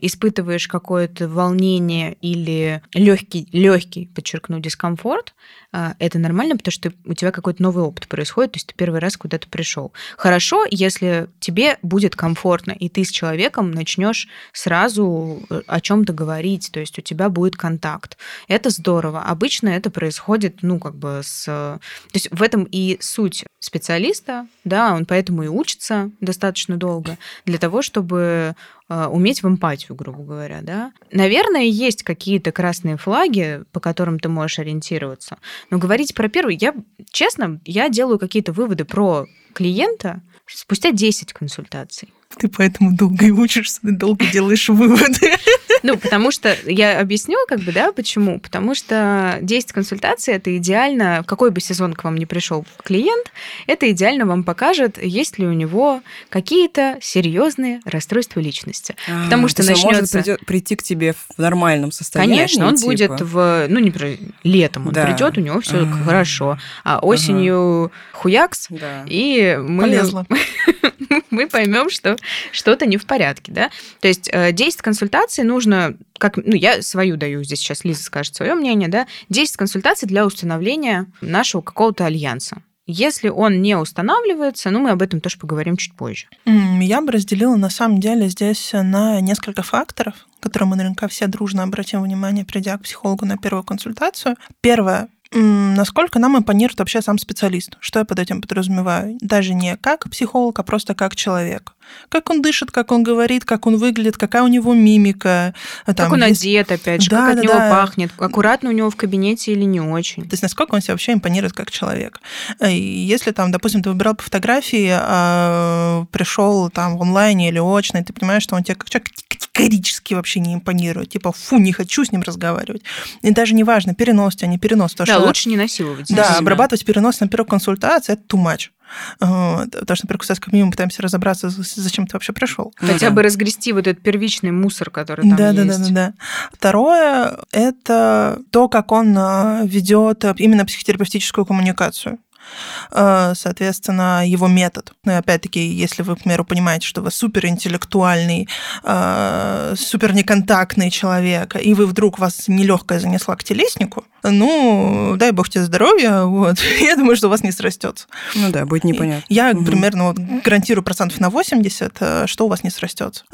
C: испытываешь какое-то волнение или легкий, легкий, подчеркну, дискомфорт, а, это нормально, потому что у тебя какой-то новый опыт происходит, то есть ты первый раз куда-то пришел. Хорошо, если тебе будет комфортно, и ты с человеком начнешь сразу э, о чем-то говорить, то есть у тебя будет контакт. Это здорово. Обычно это происходит, ну, как бы с... То есть в этом и суть специалиста, да, он поэтому и учится достаточно долго, для того, чтобы а, уметь в эмпатию, грубо говоря, да. Наверное, есть какие-то красные флаги, по которым ты можешь ориентироваться. Но говорить про первый, я, честно, я делаю какие-то выводы про клиента спустя 10 консультаций.
B: Ты поэтому долго и учишься, ты долго делаешь выводы.
C: Ну, потому что я объясню, как бы, да, почему. Потому что 10 консультаций это идеально, в какой бы сезон к вам не пришел клиент, это идеально вам покажет, есть ли у него какие-то серьезные расстройства личности. А, потому что начнется...
A: Он может прийти к тебе в нормальном состоянии.
C: Конечно, он типа... будет в, ну, не летом он да. придет, у него все а хорошо, а осенью ага. хуякс, да. и мы...
B: Полезла. [laughs]
C: мы поймем, что [laughs] что-то не в порядке, да. То есть 10 э, консультаций нужно, как, ну, я свою даю, здесь сейчас Лиза скажет свое мнение, да, 10 консультаций для установления нашего какого-то альянса. Если он не устанавливается, ну, мы об этом тоже поговорим чуть позже.
B: Я бы разделила, на самом деле, здесь на несколько факторов, которые мы наверняка все дружно обратим внимание, придя к психологу на первую консультацию. Первое насколько нам импонирует вообще сам специалист. Что я под этим подразумеваю? Даже не как психолог, а просто как человек. Как он дышит, как он говорит, как он выглядит, какая у него мимика.
C: Там как он одет, опять же, да, как да, от него да. пахнет, аккуратно у него в кабинете или не очень.
B: То есть насколько он себя вообще импонирует как человек. И если там, допустим, ты выбирал по фотографии, а, пришел там в онлайне или очно, и ты понимаешь, что он тебе как человек категорически вообще не импонирует. Типа, фу, не хочу с ним разговаривать. И даже не важно, перенос тебя, не перенос.
C: да, что, лучше не насиловать.
B: Да, обрабатывать перенос на первой консультации – это too much. Потому что, например, как минимум пытаемся разобраться, зачем ты вообще пришел.
C: Хотя бы разгрести вот этот первичный мусор, который там
B: да,
C: есть.
B: Да, да, да, да. Второе – это то, как он а, ведет именно психотерапевтическую коммуникацию. Э, соответственно, его метод. Ну и опять-таки, если вы, к примеру, понимаете, что вы суперинтеллектуальный, э, супер неконтактный человек, и вы вдруг вас нелегкая занесла к телеснику, ну, дай бог тебе здоровья, вот, [laughs] я думаю, что у вас не срастется.
A: Ну да, будет непонятно.
B: Я угу. примерно вот, гарантирую процентов на 80, э, что у вас не срастется.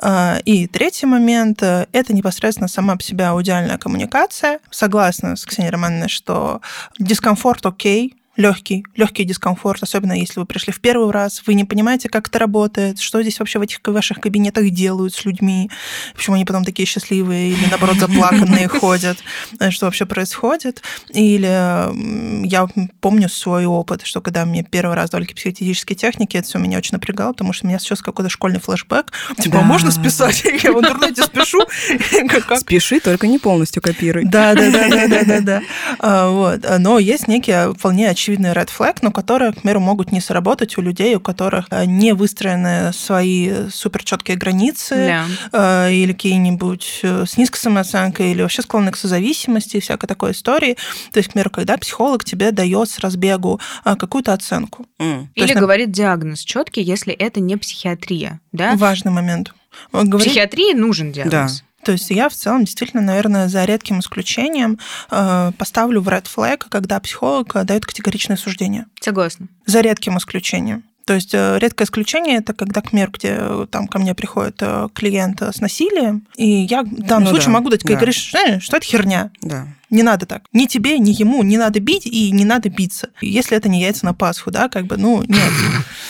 B: И третий момент – это непосредственно сама по себе аудиальная коммуникация. Согласна с Ксенией Романовной, что дискомфорт окей, легкий, легкий дискомфорт, особенно если вы пришли в первый раз, вы не понимаете, как это работает, что здесь вообще в этих ваших кабинетах делают с людьми, почему они потом такие счастливые или, наоборот, [laughs] заплаканные ходят, э, что вообще происходит. Или я помню свой опыт, что когда мне первый раз дали психотические техники, это все меня очень напрягало, потому что у меня сейчас какой-то школьный флешбэк. Типа, «А можно списать? [laughs] Я в интернете спешу. [laughs]
A: Спеши, только не полностью копируй.
B: Да, да, да, да, да, да, да. А, вот. Но есть некие вполне очевидные red flag, но которые, к примеру, могут не сработать у людей, у которых э, не выстроены свои супер четкие границы э, или какие-нибудь э, с низкой самооценкой или вообще склонны к созависимости и всякой такой истории. То есть, к примеру, когда психолог тебе дает с разбегу какую-то оценку.
C: Mm. Или есть, говорит диагноз четкий, если это не психиатрия. Да?
B: Важный момент.
C: Говорит... Психиатрии нужен диагноз.
B: Да. То есть я в целом действительно, наверное, за редким исключением э, поставлю в red flag, когда психолог дает категоричное суждение.
C: Согласна.
B: За редким исключением. То есть э, редкое исключение это когда, к примеру, где э, там ко мне приходит э, клиент с насилием, и я в данном ну, случае да, могу дать да. говоришь, что, что это херня.
A: Да.
B: Не надо так. Ни тебе, ни ему не надо бить и не надо биться. Если это не яйца на Пасху, да, как бы, ну, нет.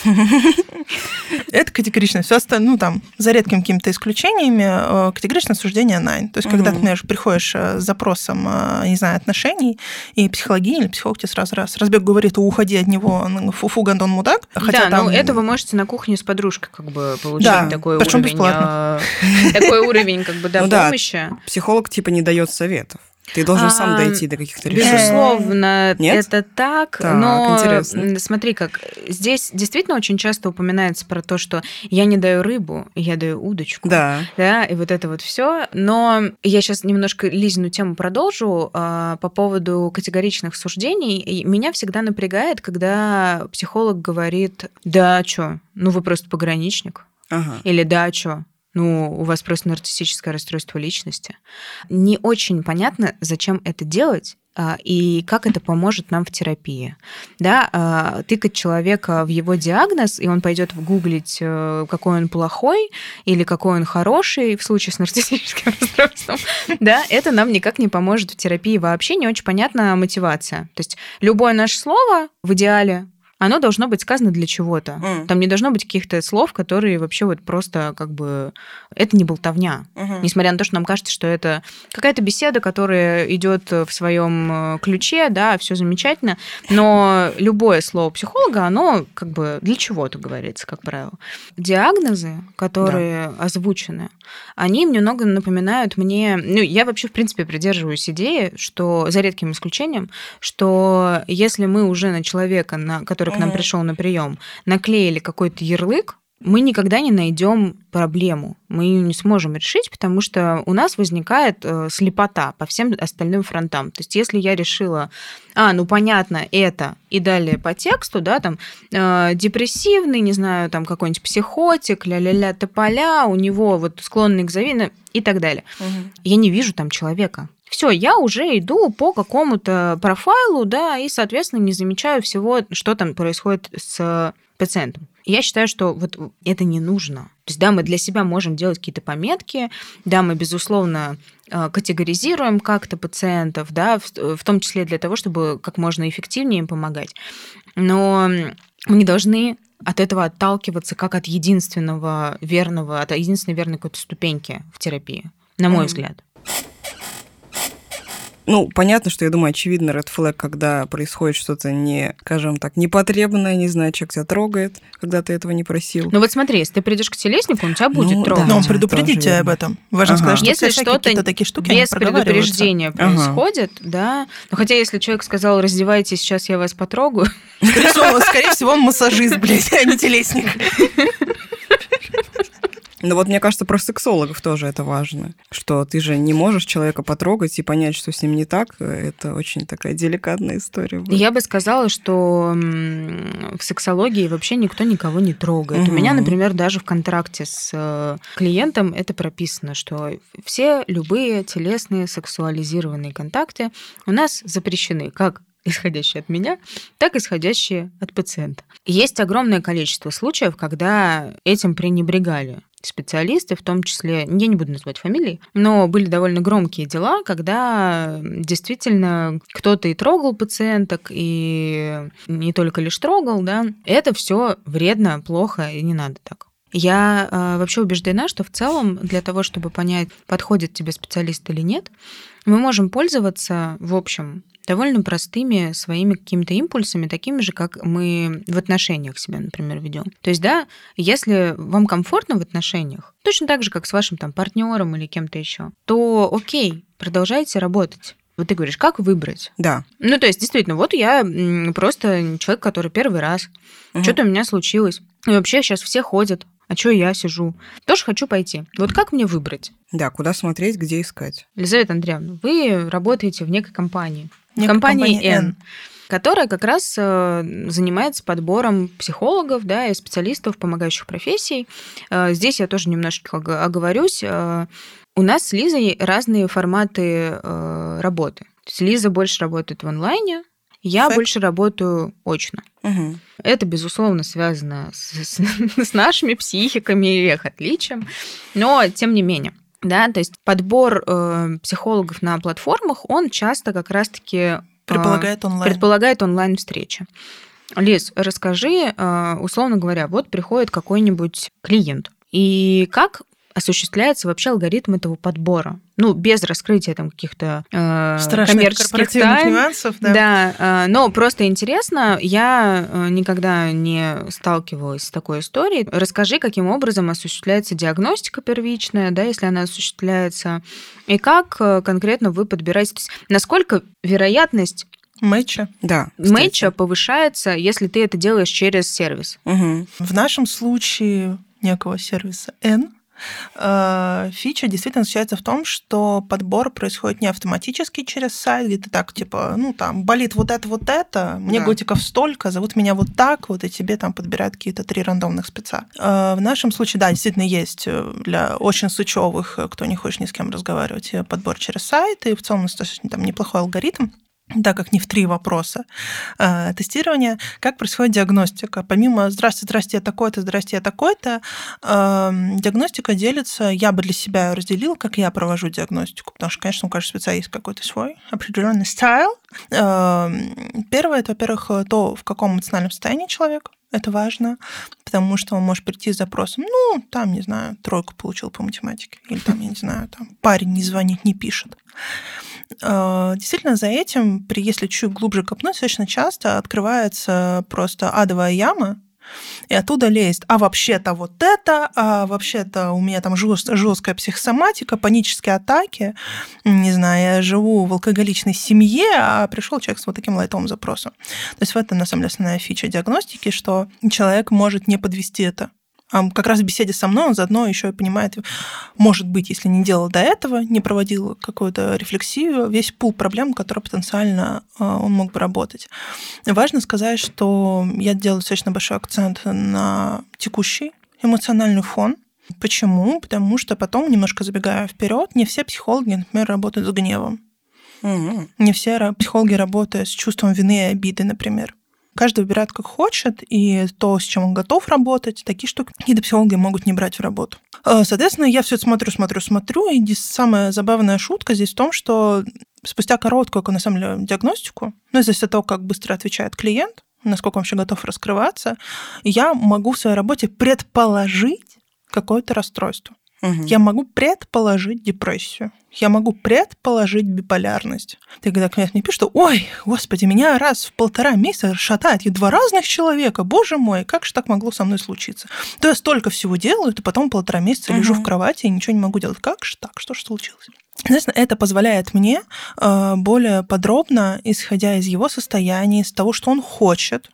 B: [laughs] Это категорично. Все остальное, ну, там, за редкими какими-то исключениями, категоричное суждение найн. То есть, когда ты, например, приходишь с запросом, не знаю, отношений, и психологиня или психолог тебе сразу раз разбег говорит, уходи от него, фу-фу, гандон, мудак.
C: Хотя да, там... ну, это вы можете на кухне с подружкой как бы получить да, такой уровень. Бесплатно. Такой уровень, как бы, да, ну помощи.
A: Психолог, типа, не дает советов. Ты должен а, сам дойти до каких-то решений.
C: Безусловно, Нет? это так, так но интересно. смотри, как здесь действительно очень часто упоминается про то, что я не даю рыбу, я даю удочку.
A: Да.
C: Да, и вот это вот все. Но я сейчас немножко Лизину тему продолжу а, по поводу категоричных суждений. Меня всегда напрягает, когда психолог говорит, да, что, ну вы просто пограничник. Ага. Или да, что, ну, у вас просто нарциссическое расстройство личности. Не очень понятно, зачем это делать, а, и как это поможет нам в терапии. Да, а, тыкать человека в его диагноз, и он пойдет гуглить, э, какой он плохой или какой он хороший в случае с нарциссическим [laughs] расстройством, да, это нам никак не поможет в терапии вообще, не очень понятна мотивация. То есть любое наше слово в идеале оно должно быть сказано для чего-то. Mm. Там не должно быть каких-то слов, которые вообще вот просто как бы... Это не болтовня. Mm-hmm. Несмотря на то, что нам кажется, что это какая-то беседа, которая идет в своем э, ключе, да, все замечательно, но любое слово психолога, оно как бы для чего-то говорится, как правило. Диагнозы, которые да. озвучены, они немного напоминают мне... Ну, я вообще, в принципе, придерживаюсь идеи, что, за редким исключением, что если мы уже на человека, на, который который к нам пришел на прием, наклеили какой-то ярлык, мы никогда не найдем проблему. Мы ее не сможем решить, потому что у нас возникает э, слепота по всем остальным фронтам. То есть, если я решила, а, ну понятно, это, и далее по тексту, да, там э, депрессивный, не знаю, там какой-нибудь психотик, ля-ля-ля тополя, у него вот склонный к завину и так далее. Угу. Я не вижу там человека все, я уже иду по какому-то профайлу, да, и, соответственно, не замечаю всего, что там происходит с пациентом. Я считаю, что вот это не нужно. То есть, да, мы для себя можем делать какие-то пометки, да, мы, безусловно, э, категоризируем как-то пациентов, да, в, в том числе для того, чтобы как можно эффективнее им помогать. Но мы не должны от этого отталкиваться как от единственного верного, от единственной верной какой-то ступеньки в терапии, на мой mm-hmm. взгляд.
A: Ну, понятно, что я думаю, очевидно, red flag, когда происходит что-то не, скажем так, непотребное, не знаю, человек тебя трогает, когда ты этого не просил.
C: Ну вот смотри, если ты придешь к телеснику, он тебя будет ну, трогать.
B: Но он предупредит тебя об этом. Важно ага. сказать, что если что-то такие штуки
C: без предупреждения происходит, ага. да. Ну хотя если человек сказал, раздевайтесь, сейчас я вас потрогаю.
B: Скорее всего, скорее всего он массажист, блядь, а не телесник. [laughs]
A: Ну вот мне кажется, про сексологов тоже это важно, что ты же не можешь человека потрогать и понять, что с ним не так. Это очень такая деликатная история.
C: Будет. Я бы сказала, что в сексологии вообще никто никого не трогает. Угу. У меня, например, даже в контракте с э, клиентом это прописано, что все любые телесные сексуализированные контакты у нас запрещены, как [laughs] исходящие от меня, так исходящие от пациента. Есть огромное количество случаев, когда этим пренебрегали. Специалисты, в том числе, я не буду называть фамилии, но были довольно громкие дела, когда действительно кто-то и трогал пациенток, и не только лишь трогал, да, это все вредно, плохо, и не надо так. Я э, вообще убеждена, что в целом для того, чтобы понять, подходит тебе специалист или нет, мы можем пользоваться, в общем, довольно простыми своими какими-то импульсами, такими же, как мы в отношениях себя, например, ведем. То есть, да, если вам комфортно в отношениях, точно так же, как с вашим там партнером или кем-то еще, то окей, продолжайте работать. Вот ты говоришь, как выбрать?
A: Да.
C: Ну, то есть, действительно, вот я просто человек, который первый раз, угу. что-то у меня случилось. И вообще сейчас все ходят, а что я сижу? Тоже хочу пойти. Вот как мне выбрать?
A: Да, куда смотреть, где искать.
C: Елизавета Андреевна, вы работаете в некой компании. Некой компании, компании N. N которая как раз э, занимается подбором психологов да, и специалистов помогающих профессий. Э, здесь я тоже немножко оговорюсь. Э, у нас с Лизой разные форматы работы. То есть Лиза больше работает в онлайне, я Факт. больше работаю очно. Угу. Это, безусловно, связано с, с, [laughs] с нашими психиками и их отличием, но тем не менее. Да, то есть подбор э, психологов на платформах, он часто как раз-таки э,
B: предполагает онлайн.
C: Предполагает онлайн встречи. Лиз, расскажи, э, условно говоря, вот приходит какой-нибудь клиент, и как осуществляется вообще алгоритм этого подбора. Ну, без раскрытия там каких-то э, коммерческих тайн.
B: нюансов, да.
C: Да, э, но просто интересно, я э, никогда не сталкивалась с такой историей. Расскажи, каким образом осуществляется диагностика первичная, да, если она осуществляется, и как э, конкретно вы подбираете, то есть насколько вероятность
B: Мэтча.
A: Да.
C: Мэтча повышается, если ты это делаешь через сервис.
B: Угу. В нашем случае некого сервиса N фича действительно заключается в том, что подбор происходит не автоматически через сайт, где ты так, типа, ну, там, болит вот это, вот это, мне да. годиков столько, зовут меня вот так, вот, и тебе там подбирают какие-то три рандомных спеца. Э, в нашем случае, да, действительно есть э, для очень сучевых, кто не хочет ни с кем разговаривать, подбор через сайт, и в целом достаточно там неплохой алгоритм так как не в три вопроса э, тестирования, как происходит диагностика. Помимо «Здравствуйте, здрасте, я такой-то, здрасте, я такой-то», э, диагностика делится, я бы для себя разделила, как я провожу диагностику, потому что, конечно, у каждого спеца есть какой-то свой определенный стайл. Э, первое, это, во-первых, то, в каком эмоциональном состоянии человек, это важно, потому что он может прийти с запросом, ну, там, не знаю, тройку получил по математике, или там, я не знаю, там, парень не звонит, не пишет. Э, действительно, за этим, при, если чуть глубже копнуть, достаточно часто открывается просто адовая яма, и оттуда лезет, а вообще-то вот это, а вообще-то у меня там жест, жесткая психосоматика, панические атаки, не знаю, я живу в алкоголичной семье, а пришел человек с вот таким лайтовым запросом. То есть в этом, на самом деле, основная фича диагностики, что человек может не подвести это как раз в беседе со мной он заодно еще и понимает, может быть, если не делал до этого, не проводил какую-то рефлексию, весь пул проблем, которые потенциально а, он мог бы работать. Важно сказать, что я делаю достаточно большой акцент на текущий эмоциональный фон. Почему? Потому что потом, немножко забегая вперед, не все психологи, например, работают с гневом. Угу. Не все психологи работают с чувством вины и обиды, например. Каждый выбирает как хочет, и то, с чем он готов работать, такие штуки какие-то психологи могут не брать в работу. Э, соответственно, я все это смотрю, смотрю, смотрю, и самая забавная шутка здесь в том, что спустя короткую, на самом деле, диагностику, ну, из-за того, как быстро отвечает клиент, насколько он вообще готов раскрываться, я могу в своей работе предположить какое-то расстройство. Угу. Я могу предположить депрессию. Я могу предположить биполярность. Ты когда клиент мне пишет, что «Ой, господи, меня раз в полтора месяца шатает, я два разных человека, боже мой, как же так могло со мной случиться?» То я столько всего делаю, и потом полтора месяца угу. лежу в кровати и ничего не могу делать. Как же так? Что же случилось? Соответственно, это позволяет мне э, более подробно, исходя из его состояния, из того, что он хочет,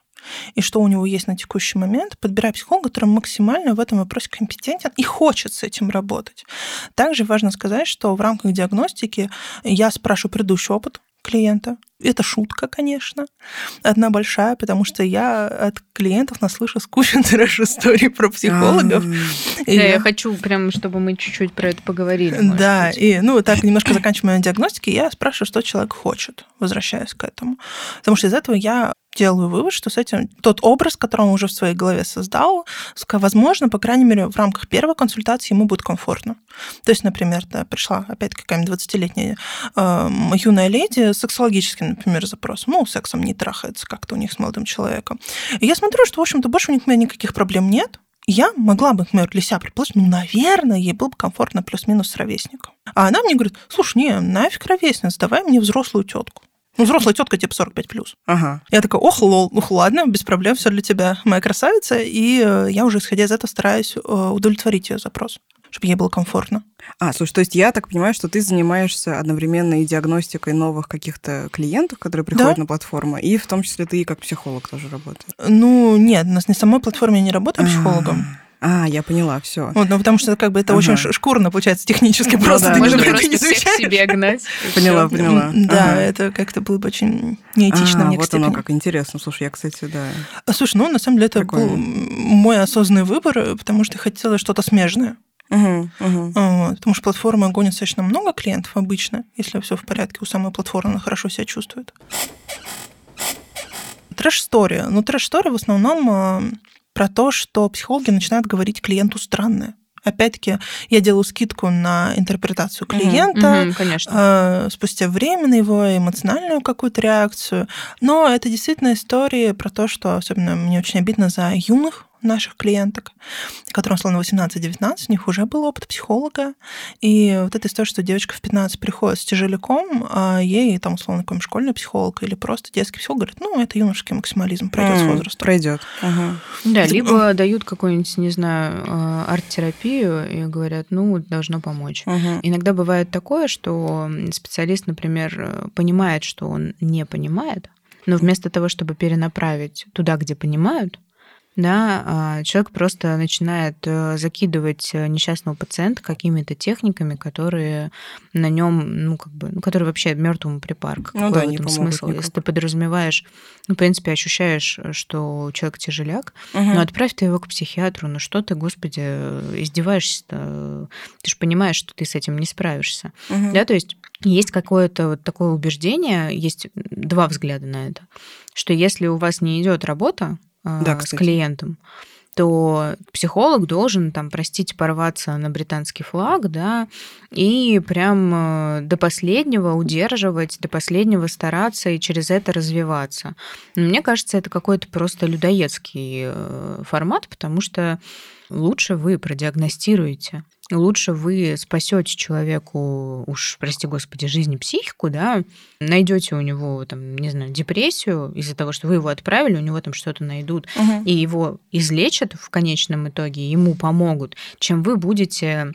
B: и что у него есть на текущий момент, подбирая психолога, который максимально в этом вопросе компетентен и хочет с этим работать. Также важно сказать, что в рамках диагностики я спрашиваю предыдущий опыт клиента. Это шутка, конечно, одна большая, потому что я от клиентов наслышала кучу [laughs] трэш историй про психологов.
C: Да, я хочу прям, чтобы мы чуть-чуть про это поговорили.
B: Да, и ну так немножко заканчивая диагностики, я спрашиваю, что человек хочет, возвращаясь к этому. Потому что из этого я делаю вывод, что с этим тот образ, который он уже в своей голове создал, возможно, по крайней мере, в рамках первой консультации ему будет комфортно. То есть, например, да, пришла опять какая-нибудь 20-летняя э, юная леди с сексологическим, например, запросом. Ну, сексом не трахается как-то у них с молодым человеком. И я смотрю, что, в общем-то, больше у них никаких проблем нет. Я могла бы, например, для себя предположить, ну, наверное, ей было бы комфортно плюс-минус с ровесником. А она мне говорит, слушай, не, нафиг ровесница, давай мне взрослую тетку. Ну, взрослая тетка типа 45 плюс.
A: Ага.
B: Я такая, ох, лол, ух, ладно, без проблем, все для тебя, моя красавица. И э, я уже, исходя из этого, стараюсь э, удовлетворить ее запрос чтобы ей было комфортно.
A: А, слушай, то есть я так понимаю, что ты занимаешься одновременно и диагностикой новых каких-то клиентов, которые приходят да. на платформу, и в том числе ты как психолог тоже работаешь?
B: Ну, нет, на самой платформе я не работаю психологом.
A: А, я поняла, все.
B: Вот, ну потому что как бы это ага. очень шкурно получается технически ну, просто.
C: Да, можно просто не всех себе гнать. [laughs]
A: Поняла, поняла.
B: Да, ага. это как-то было бы очень неэтично а, в
A: вот степени. оно как интересно. Слушай, я, кстати, да.
B: А, слушай, ну на самом деле это Прикольно. был мой осознанный выбор, потому что хотела что-то смежное.
A: Угу, угу.
B: Вот, потому что платформа гонит достаточно много клиентов обычно, если все в порядке, у самой платформы она хорошо себя чувствует. Трэш-история. Ну, трэш-история в основном а, про то, что психологи начинают говорить клиенту странное. Опять-таки, я делаю скидку на интерпретацию клиента,
C: угу, конечно. Э,
B: спустя время на его эмоциональную какую-то реакцию. Но это действительно история про то, что особенно мне очень обидно за юных наших клиенток, которым, условно, 18-19, у них уже был опыт психолога, и вот эта история, что девочка в 15 приходит с тяжеляком, а ей, там, условно, какой школьный психолог или просто детский психолог говорит, ну, это юношеский максимализм, пройдет mm, с возрастом.
A: Пройдет. Ага.
C: Да, это... либо дают какую-нибудь, не знаю, а, арт-терапию и говорят, ну, должно помочь.
A: Ага.
C: Иногда бывает такое, что специалист, например, понимает, что он не понимает, но вместо того, чтобы перенаправить туда, где понимают, да, а, человек просто начинает э, закидывать э, несчастного пациента какими-то техниками, которые на нем, ну, как бы, ну, которые вообще мертвому припар. Какой
A: ну, да,
C: в этом смысл? Никак. Если ты подразумеваешь, ну, в принципе, ощущаешь, что человек тяжеляк, угу. ну, отправь ты его к психиатру, ну, что ты, господи, издеваешься-то? Ты же понимаешь, что ты с этим не справишься.
A: Угу.
C: Да, то есть есть какое-то вот такое убеждение, есть два взгляда на это, что если у вас не идет работа, да, с клиентом, то психолог должен, там, простите, порваться на британский флаг, да, и прям э, до последнего удерживать, до последнего стараться и через это развиваться. Но мне кажется, это какой-то просто людоедский э, формат, потому что лучше вы продиагностируете лучше вы спасете человеку, уж, прости господи, жизнь психику, да, найдете у него, там, не знаю, депрессию из-за того, что вы его отправили, у него там что-то найдут,
A: угу.
C: и его излечат в конечном итоге, ему помогут, чем вы будете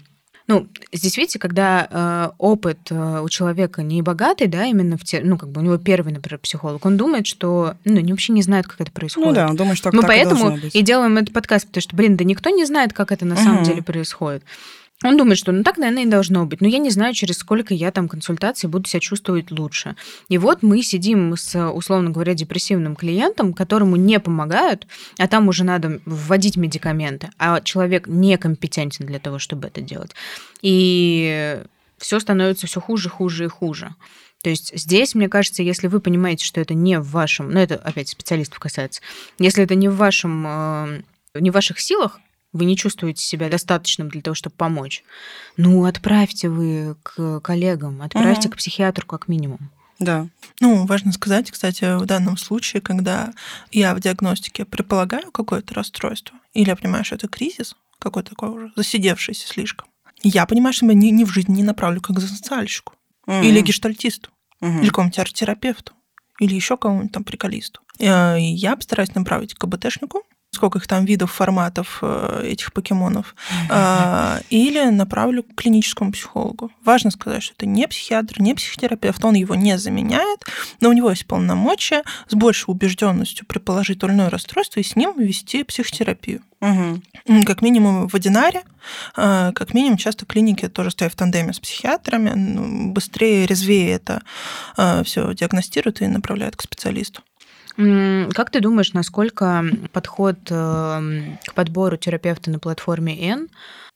C: ну, здесь, видите, когда э, опыт э, у человека не богатый, да, именно в те, ну, как бы у него первый, например, психолог, он думает, что, ну, они вообще не знают, как это происходит.
A: Ну да, он думает, что
C: Мы
A: так
C: поэтому
A: и,
C: и делаем этот подкаст, потому что, блин, да никто не знает, как это на угу. самом деле происходит. Он думает, что ну так, наверное, и должно быть. Но я не знаю, через сколько я там консультаций буду себя чувствовать лучше. И вот мы сидим с, условно говоря, депрессивным клиентом, которому не помогают, а там уже надо вводить медикаменты, а человек некомпетентен для того, чтобы это делать. И все становится все хуже, хуже и хуже. То есть здесь, мне кажется, если вы понимаете, что это не в вашем, ну это опять специалистов касается, если это не в вашем, э, не в ваших силах, вы не чувствуете себя достаточным для того, чтобы помочь, ну, отправьте вы к коллегам, отправьте угу. к психиатру как минимум.
A: Да.
B: Ну, важно сказать, кстати, в данном случае, когда я в диагностике предполагаю какое-то расстройство, или я понимаю, что это кризис, какой-то такой уже засидевшийся слишком, я понимаю, что я ни, ни в жизнь не направлю как за социальщику, mm или гештальтисту, mm или какому-нибудь арт-терапевту, или еще кому-нибудь там приколисту. Э, я постараюсь направить к КБТшнику, сколько их там видов, форматов э, этих покемонов, а, или направлю к клиническому психологу. Важно сказать, что это не психиатр, не психотерапевт, он его не заменяет, но у него есть полномочия с большей убежденностью предположить то или иное расстройство и с ним вести психотерапию.
A: Угу.
B: Как минимум в одинаре, а, как минимум часто клиники тоже стоят в тандеме с психиатрами, ну, быстрее, резвее это а, все диагностируют и направляют к специалисту.
C: Как ты думаешь, насколько подход эм, к подбору терапевта на платформе N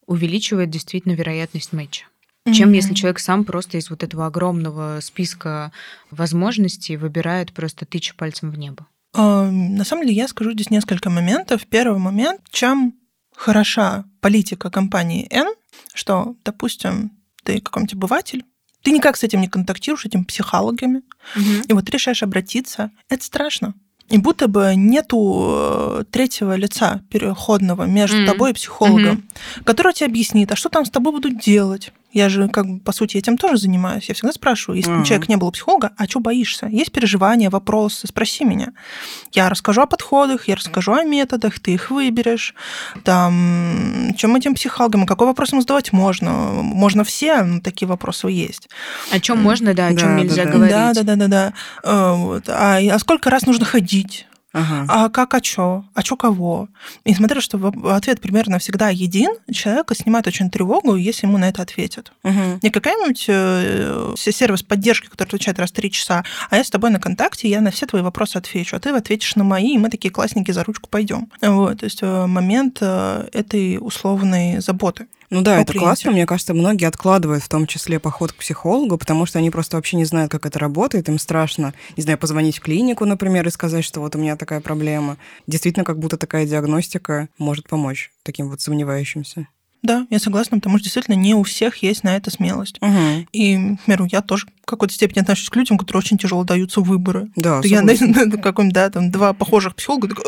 C: увеличивает действительно вероятность матча? Чем если человек сам просто из вот этого огромного списка возможностей выбирает просто тыча пальцем в небо?
B: Э, на самом деле я скажу здесь несколько моментов. Первый момент, чем хороша политика компании N, что, допустим, ты какой-нибудь обыватель, ты никак с этим не контактируешь, с этими психологами, угу. и вот решаешь обратиться. Это страшно. И будто бы нету э, третьего лица переходного между mm тобой и психологом, mm-hmm. который тебе объяснит, а что там с тобой будут делать, я же, как бы, по сути, этим тоже занимаюсь. Я всегда спрашиваю, если uh-huh. человек не был психолога, а что боишься? Есть переживания, вопросы, спроси меня. Я расскажу о подходах, я расскажу о методах, ты их выберешь. Там, чем этим психологам, какой вопрос ему задавать можно? Можно все, но такие вопросы есть.
C: О чем можно, да, о чем да, нельзя да, говорить.
B: Да, да, да, да, да. Э, вот. А, а сколько раз нужно ходить? Ага. А как, а чё? А чё кого? И смотрю, что ответ примерно всегда един. Человека снимает очень тревогу, если ему на это ответят. Угу. Не какая-нибудь э, сервис поддержки, который отвечает раз в три часа, а я с тобой на контакте, я на все твои вопросы отвечу, а ты ответишь на мои, и мы такие классненькие за ручку пойдем. Вот, то есть э, момент э, этой условной заботы.
A: Ну да, это классно. Мне кажется, многие откладывают в том числе поход к психологу, потому что они просто вообще не знают, как это работает. Им страшно, не знаю, позвонить в клинику, например, и сказать, что вот у меня такая проблема. Действительно, как будто такая диагностика может помочь таким вот сомневающимся.
B: Да, я согласна, потому что действительно не у всех есть на это смелость. Угу. И, например, я тоже в какой-то степени отношусь к людям, которые очень тяжело даются выборы. Да, я [laughs] на, на каком да, там два похожих психолога, так,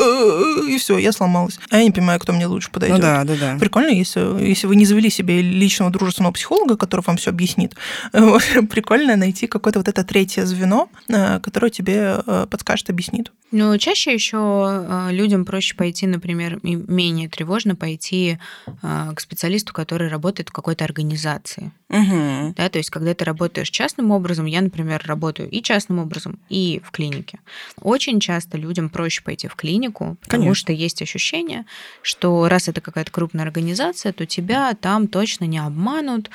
B: и все, я сломалась. А я не понимаю, кто мне лучше подойдет. Ну,
A: да, да, да.
B: Прикольно, если, если вы не завели себе личного дружественного психолога, который вам все объяснит, [laughs] прикольно найти какое-то вот это третье звено, э, которое тебе э, подскажет, объяснит.
C: Ну, чаще еще э, людям проще пойти, например, менее тревожно пойти к специалисту, который работает в какой-то организации. Угу. Да, то есть, когда ты работаешь частным образом, я, например, работаю и частным образом, и в клинике. Очень часто людям проще пойти в клинику, потому Конечно. что есть ощущение, что раз это какая-то крупная организация, то тебя там точно не обманут,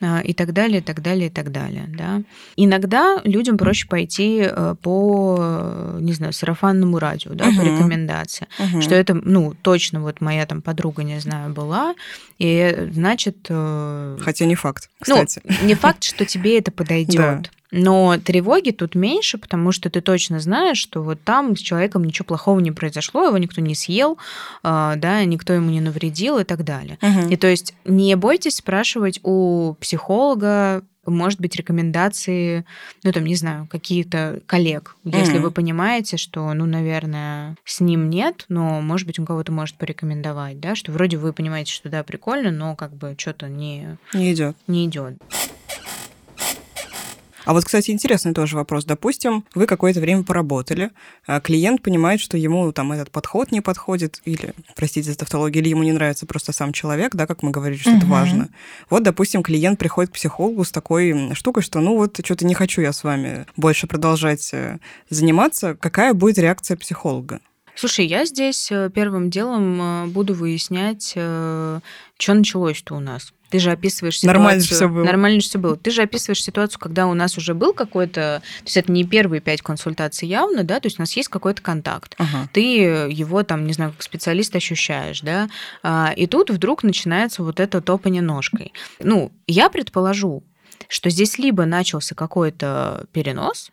C: и так далее, и так далее, и так далее. Да. Иногда людям проще пойти э, по, не знаю, сарафанному радио, да, uh-huh. по рекомендации, uh-huh. что это, ну, точно вот моя там подруга, не знаю, была, и значит... Э,
A: Хотя не факт, ну, кстати.
C: Ну, не факт, что тебе это подойдет. Но тревоги тут меньше, потому что ты точно знаешь, что вот там с человеком ничего плохого не произошло, его никто не съел, а, да, никто ему не навредил и так далее. Угу. И то есть не бойтесь спрашивать у психолога, может быть, рекомендации, ну, там, не знаю, какие-то коллег, если mm вы понимаете, что, ну, наверное, с ним нет, но, может быть, он кого-то может порекомендовать, да, что вроде вы понимаете, что да, прикольно, но как бы что-то не...
A: Не идет.
C: Не идет.
A: А вот, кстати, интересный тоже вопрос. Допустим, вы какое-то время поработали, а клиент понимает, что ему там этот подход не подходит, или, простите за тавтологию, или ему не нравится просто сам человек, да, как мы говорили, что угу. это важно. Вот, допустим, клиент приходит к психологу с такой штукой, что, ну вот, что-то не хочу я с вами больше продолжать э, заниматься. Какая будет реакция психолога?
C: Слушай, я здесь э, первым делом э, буду выяснять, что началось-то у нас. Ты же описываешь ситуацию...
A: Нормально все было.
C: Нормально все было. Ты же описываешь ситуацию, когда у нас уже был какой-то... То есть это не первые пять консультаций явно, да, то есть у нас есть какой-то контакт. Ага. Ты его там, не знаю, как специалист ощущаешь, да, а, и тут вдруг начинается вот это топание ножкой. Ну, я предположу, что здесь либо начался какой-то перенос,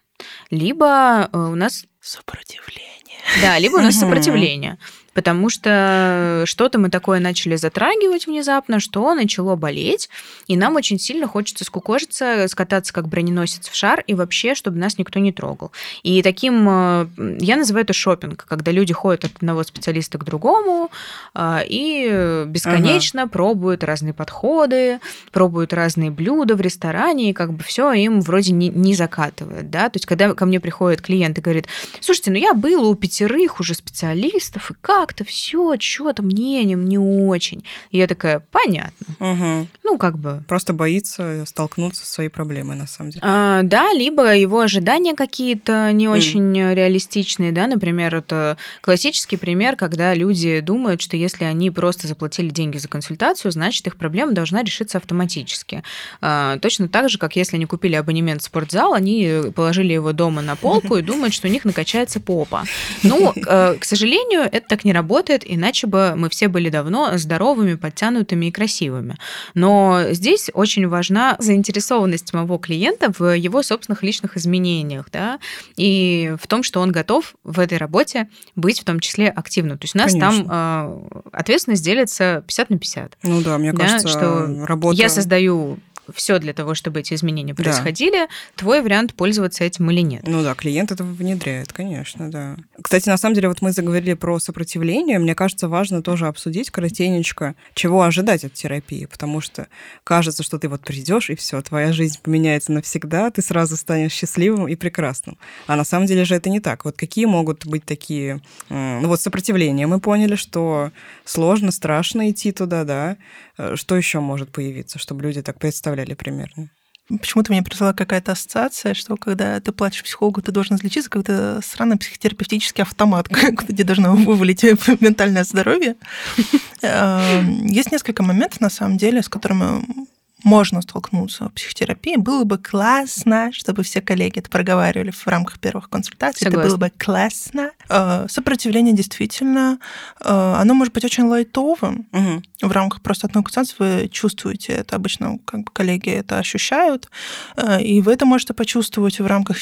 C: либо э, у нас...
B: Сопротивление.
C: Да, либо у нас сопротивление потому что что-то мы такое начали затрагивать внезапно, что начало болеть, и нам очень сильно хочется скукожиться, скататься как броненосец в шар, и вообще, чтобы нас никто не трогал. И таким, э, я называю это шопинг, когда люди ходят от одного специалиста к другому э, и бесконечно ага. пробуют разные подходы, пробуют разные блюда в ресторане, и как бы все им вроде не, не закатывает, да, то есть когда ко мне приходит клиент и говорит, слушайте, ну я был у пятерых уже специалистов, и как как-то все, что-то мнением не очень. И я такая, понятно. Угу. Ну, как бы.
A: Просто боится столкнуться с своей проблемой, на самом деле.
C: А, да, либо его ожидания какие-то не mm. очень реалистичные, да, например, это классический пример, когда люди думают, что если они просто заплатили деньги за консультацию, значит, их проблема должна решиться автоматически. А, точно так же, как если они купили абонемент в спортзал, они положили его дома на полку и думают, что у них накачается попа. Ну, э, к сожалению, это так не работает, иначе бы мы все были давно здоровыми, подтянутыми и красивыми. Но здесь очень важна заинтересованность моего клиента в его собственных личных изменениях, да, и в том, что он готов в этой работе быть в том числе активным. То есть у нас Конечно. там э, ответственность делится 50 на 50.
A: Ну да, мне да, кажется, что работа...
C: я создаю все для того, чтобы эти изменения происходили, да. твой вариант пользоваться этим или нет.
A: Ну да, клиент это внедряет, конечно, да. Кстати, на самом деле, вот мы заговорили про сопротивление, мне кажется, важно тоже обсудить коротенечко, чего ожидать от терапии, потому что кажется, что ты вот придешь и все, твоя жизнь поменяется навсегда, ты сразу станешь счастливым и прекрасным. А на самом деле же это не так. Вот какие могут быть такие... Ну вот сопротивление. Мы поняли, что сложно, страшно идти туда, да. Э, что еще может появиться, чтобы люди так представляли примерно?
B: Почему-то мне пришла какая-то ассоциация, что когда ты платишь психологу, ты должен излечиться, как-то странный психотерапевтический автомат, [laughs] где должно вывалить ментальное здоровье. [laughs] Эм, есть несколько моментов, на самом деле, с которыми можно столкнуться в психотерапии, было бы классно, чтобы все коллеги это проговаривали в рамках первых консультаций. Согласна. Это было бы классно. Э, сопротивление действительно, э, оно может быть очень лайтовым. Угу. В рамках просто одной консультации вы чувствуете это. Обычно как бы коллеги это ощущают. Э, и вы это можете почувствовать в рамках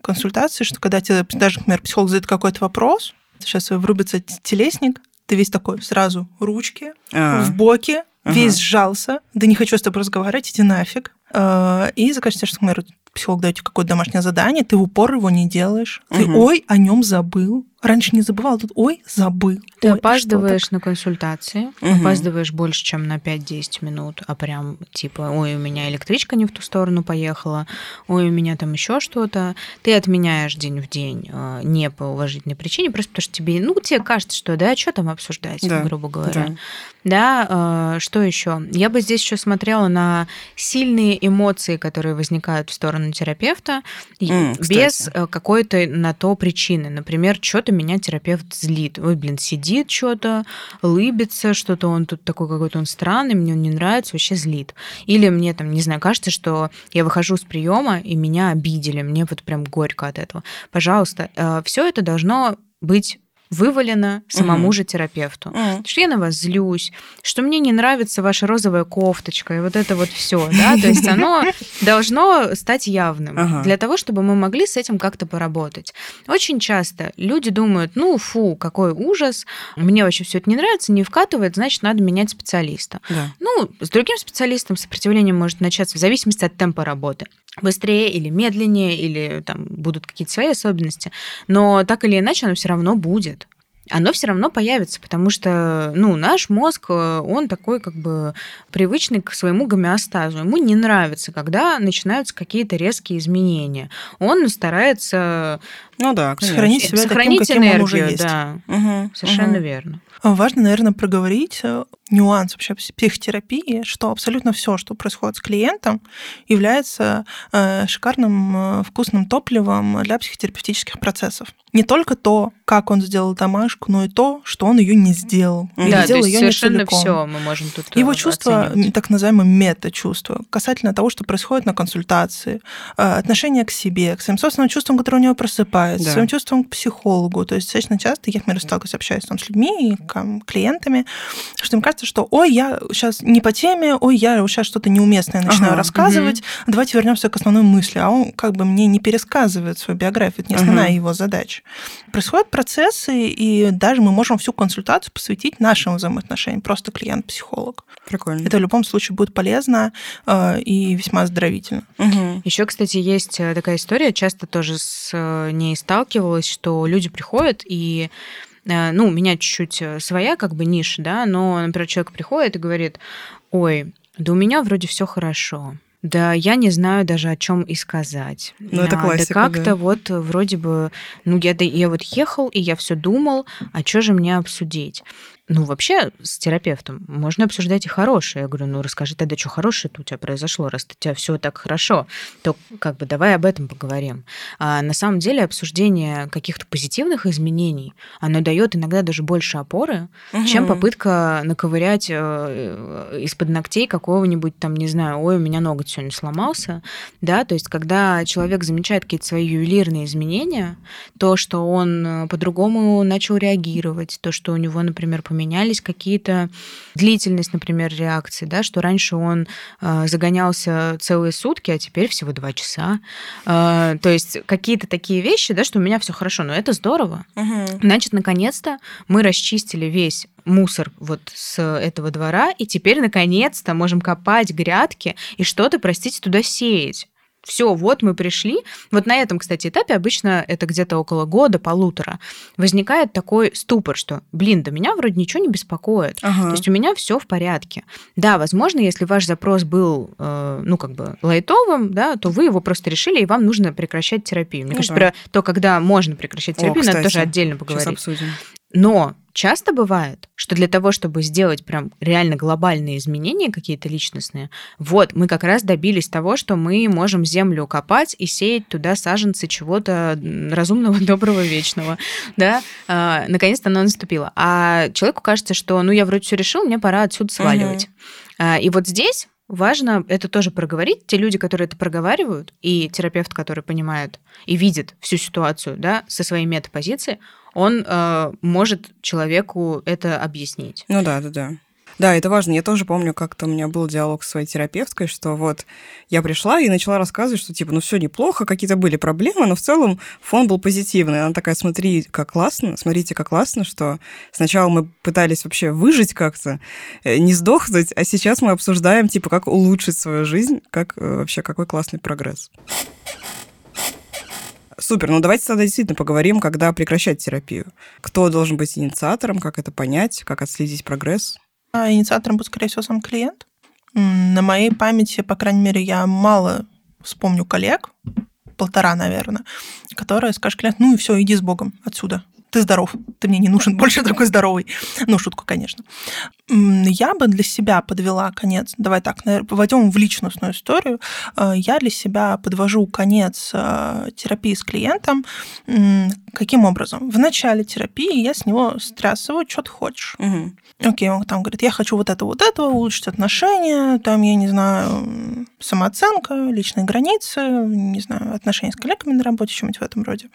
B: консультации, что когда тебе даже, например, психолог задает какой-то вопрос, сейчас врубится телесник, ты весь такой сразу ручки А-а-а. в боки, ага. весь сжался, да не хочу с тобой разговаривать, иди нафиг. А, и заканчивается, что, например, психолог дает тебе какое-то домашнее задание, ты в упор его не делаешь. Ты, угу. ой, о нем забыл. Раньше не забывал, тут, ой, забыл.
C: Ты
B: ой,
C: опаздываешь на консультации, угу. опаздываешь больше, чем на 5-10 минут, а прям типа, ой, у меня электричка не в ту сторону поехала, ой, у меня там еще что-то. Ты отменяешь день в день э, не по уважительной причине, просто потому что тебе, ну, тебе кажется, что, да, что там обсуждать, да. грубо говоря. Да, да э, что еще? Я бы здесь еще смотрела на сильные эмоции, которые возникают в сторону терапевта, mm, без э, какой-то на то причины. Например, что что-то меня терапевт злит. Ой, блин, сидит что-то, лыбится, что-то он тут такой какой-то он странный, мне он не нравится, вообще злит. Или мне там, не знаю, кажется, что я выхожу с приема и меня обидели, мне вот прям горько от этого. Пожалуйста, э, все это должно быть вывалено самому угу. же терапевту. Угу. Что я на вас злюсь, что мне не нравится ваша розовая кофточка, и вот это вот все, да, то есть [laughs] оно должно стать явным ага. для того, чтобы мы могли с этим как-то поработать. Очень часто люди думают, ну, фу, какой ужас, мне вообще все это не нравится, не вкатывает, значит, надо менять специалиста. Да. Ну, с другим специалистом сопротивление может начаться в зависимости от темпа работы быстрее или медленнее, или там будут какие-то свои особенности, но так или иначе оно все равно будет оно все равно появится, потому что, ну, наш мозг, э, он такой как бы привычный к своему гомеостазу. Ему не нравится, когда начинаются какие-то резкие изменения. Он старается
A: ну да,
B: конечно. сохранить себя сохранить таким, энергию, он уже есть.
C: Да, угу, совершенно угу. верно.
B: Важно, наверное, проговорить э, нюанс вообще психотерапии, что абсолютно все, что происходит с клиентом, является э, шикарным вкусным топливом для психотерапевтических процессов не только то, как он сделал домашку, но и то, что он ее не сделал.
C: Или да, сделал ее совершенно все мы можем тут
B: Его чувства, так называемые мета-чувства, касательно того, что происходит на консультации, э, отношение к себе, к своим собственным чувствам, которые у него просыпаются, да. своим чувствам к психологу. То есть достаточно часто я, например, сталкиваюсь, общаюсь там, с людьми, и клиентами, что им кажется, что ой, я сейчас не по теме, ой, я сейчас что-то неуместное начинаю ага, рассказывать, угу. давайте вернемся к основной мысли. А он как бы мне не пересказывает свою биографию, это не основная ага. его задача встреч. Происходят процессы, и даже мы можем всю консультацию посвятить нашим взаимоотношениям, просто клиент-психолог.
A: Прикольно.
B: Это в любом случае будет полезно э, и весьма оздоровительно.
C: Угу. Еще, кстати, есть э, такая история, часто тоже с э, ней сталкивалась, что люди приходят и ну, у меня чуть-чуть своя как бы ниша, да, но, например, человек приходит и говорит, ой, да у меня вроде все хорошо, да, я не знаю даже, о чем и сказать.
A: Ну, это классика,
C: Да как-то да. вот вроде бы, ну, я, я вот ехал, и я все думал, а что же мне обсудить? Ну, вообще с терапевтом можно обсуждать и хорошее. Я говорю, ну, расскажи тогда, что хорошее-то у тебя произошло, раз у тебя все так хорошо, то как бы давай об этом поговорим. А на самом деле обсуждение каких-то позитивных изменений, оно дает иногда даже больше опоры, угу. чем попытка наковырять э, из-под ногтей какого-нибудь там, не знаю, ой, у меня ноготь сегодня сломался, да, то есть когда человек замечает какие-то свои ювелирные изменения, то, что он э, по-другому начал реагировать, то, что у него, например, поменялись какие-то длительность, например, реакции, да, что раньше он э, загонялся целые сутки, а теперь всего два часа. Э, то есть какие-то такие вещи, да, что у меня все хорошо, но это здорово. Угу. Значит, наконец-то мы расчистили весь мусор вот с этого двора, и теперь наконец-то можем копать грядки и что-то, простите, туда сеять все, вот мы пришли. Вот на этом, кстати, этапе обычно это где-то около года, полутора, возникает такой ступор, что, блин, да меня вроде ничего не беспокоит. Ага. То есть у меня все в порядке. Да, возможно, если ваш запрос был, э, ну, как бы лайтовым, да, то вы его просто решили, и вам нужно прекращать терапию. Мне ну, кажется, да. про то, когда можно прекращать терапию, О, кстати, надо тоже отдельно поговорить. Сейчас
A: обсудим.
C: Но часто бывает, что для того, чтобы сделать прям реально глобальные изменения какие-то личностные, вот мы как раз добились того, что мы можем землю копать и сеять туда саженцы чего-то разумного, [laughs] доброго, вечного, да, а, наконец-то оно наступило. А человеку кажется, что, ну, я вроде все решил, мне пора отсюда сваливать. Угу. А, и вот здесь важно это тоже проговорить. Те люди, которые это проговаривают, и терапевт, который понимает и видит всю ситуацию да, со своей метапозиции, он э, может человеку это объяснить.
A: Ну да, да, да. Да, это важно. Я тоже помню, как-то у меня был диалог с своей терапевткой, что вот я пришла и начала рассказывать, что типа, ну все неплохо, какие-то были проблемы, но в целом фон был позитивный. Она такая, смотри, как классно, смотрите, как классно, что сначала мы пытались вообще выжить как-то, э, не сдохнуть, а сейчас мы обсуждаем, типа, как улучшить свою жизнь, как э, вообще, какой классный прогресс. Супер, ну давайте тогда действительно поговорим, когда прекращать терапию. Кто должен быть инициатором, как это понять, как отследить прогресс?
B: А инициатором будет, скорее всего, сам клиент. На моей памяти, по крайней мере, я мало вспомню коллег, полтора, наверное, которые скажут клиент, ну и все, иди с Богом отсюда ты здоров, ты мне не нужен [laughs] больше такой здоровый. Ну, шутку, конечно. Я бы для себя подвела конец, давай так, войдем в личностную историю. Э, я для себя подвожу конец э, терапии с клиентом. Каким образом? В начале терапии я с него стрясываю, что ты хочешь. Угу. Окей, он там говорит, я хочу вот это, вот это, улучшить отношения, там, я не знаю, самооценка, личные границы, не знаю, отношения с коллегами на работе, что-нибудь в этом роде.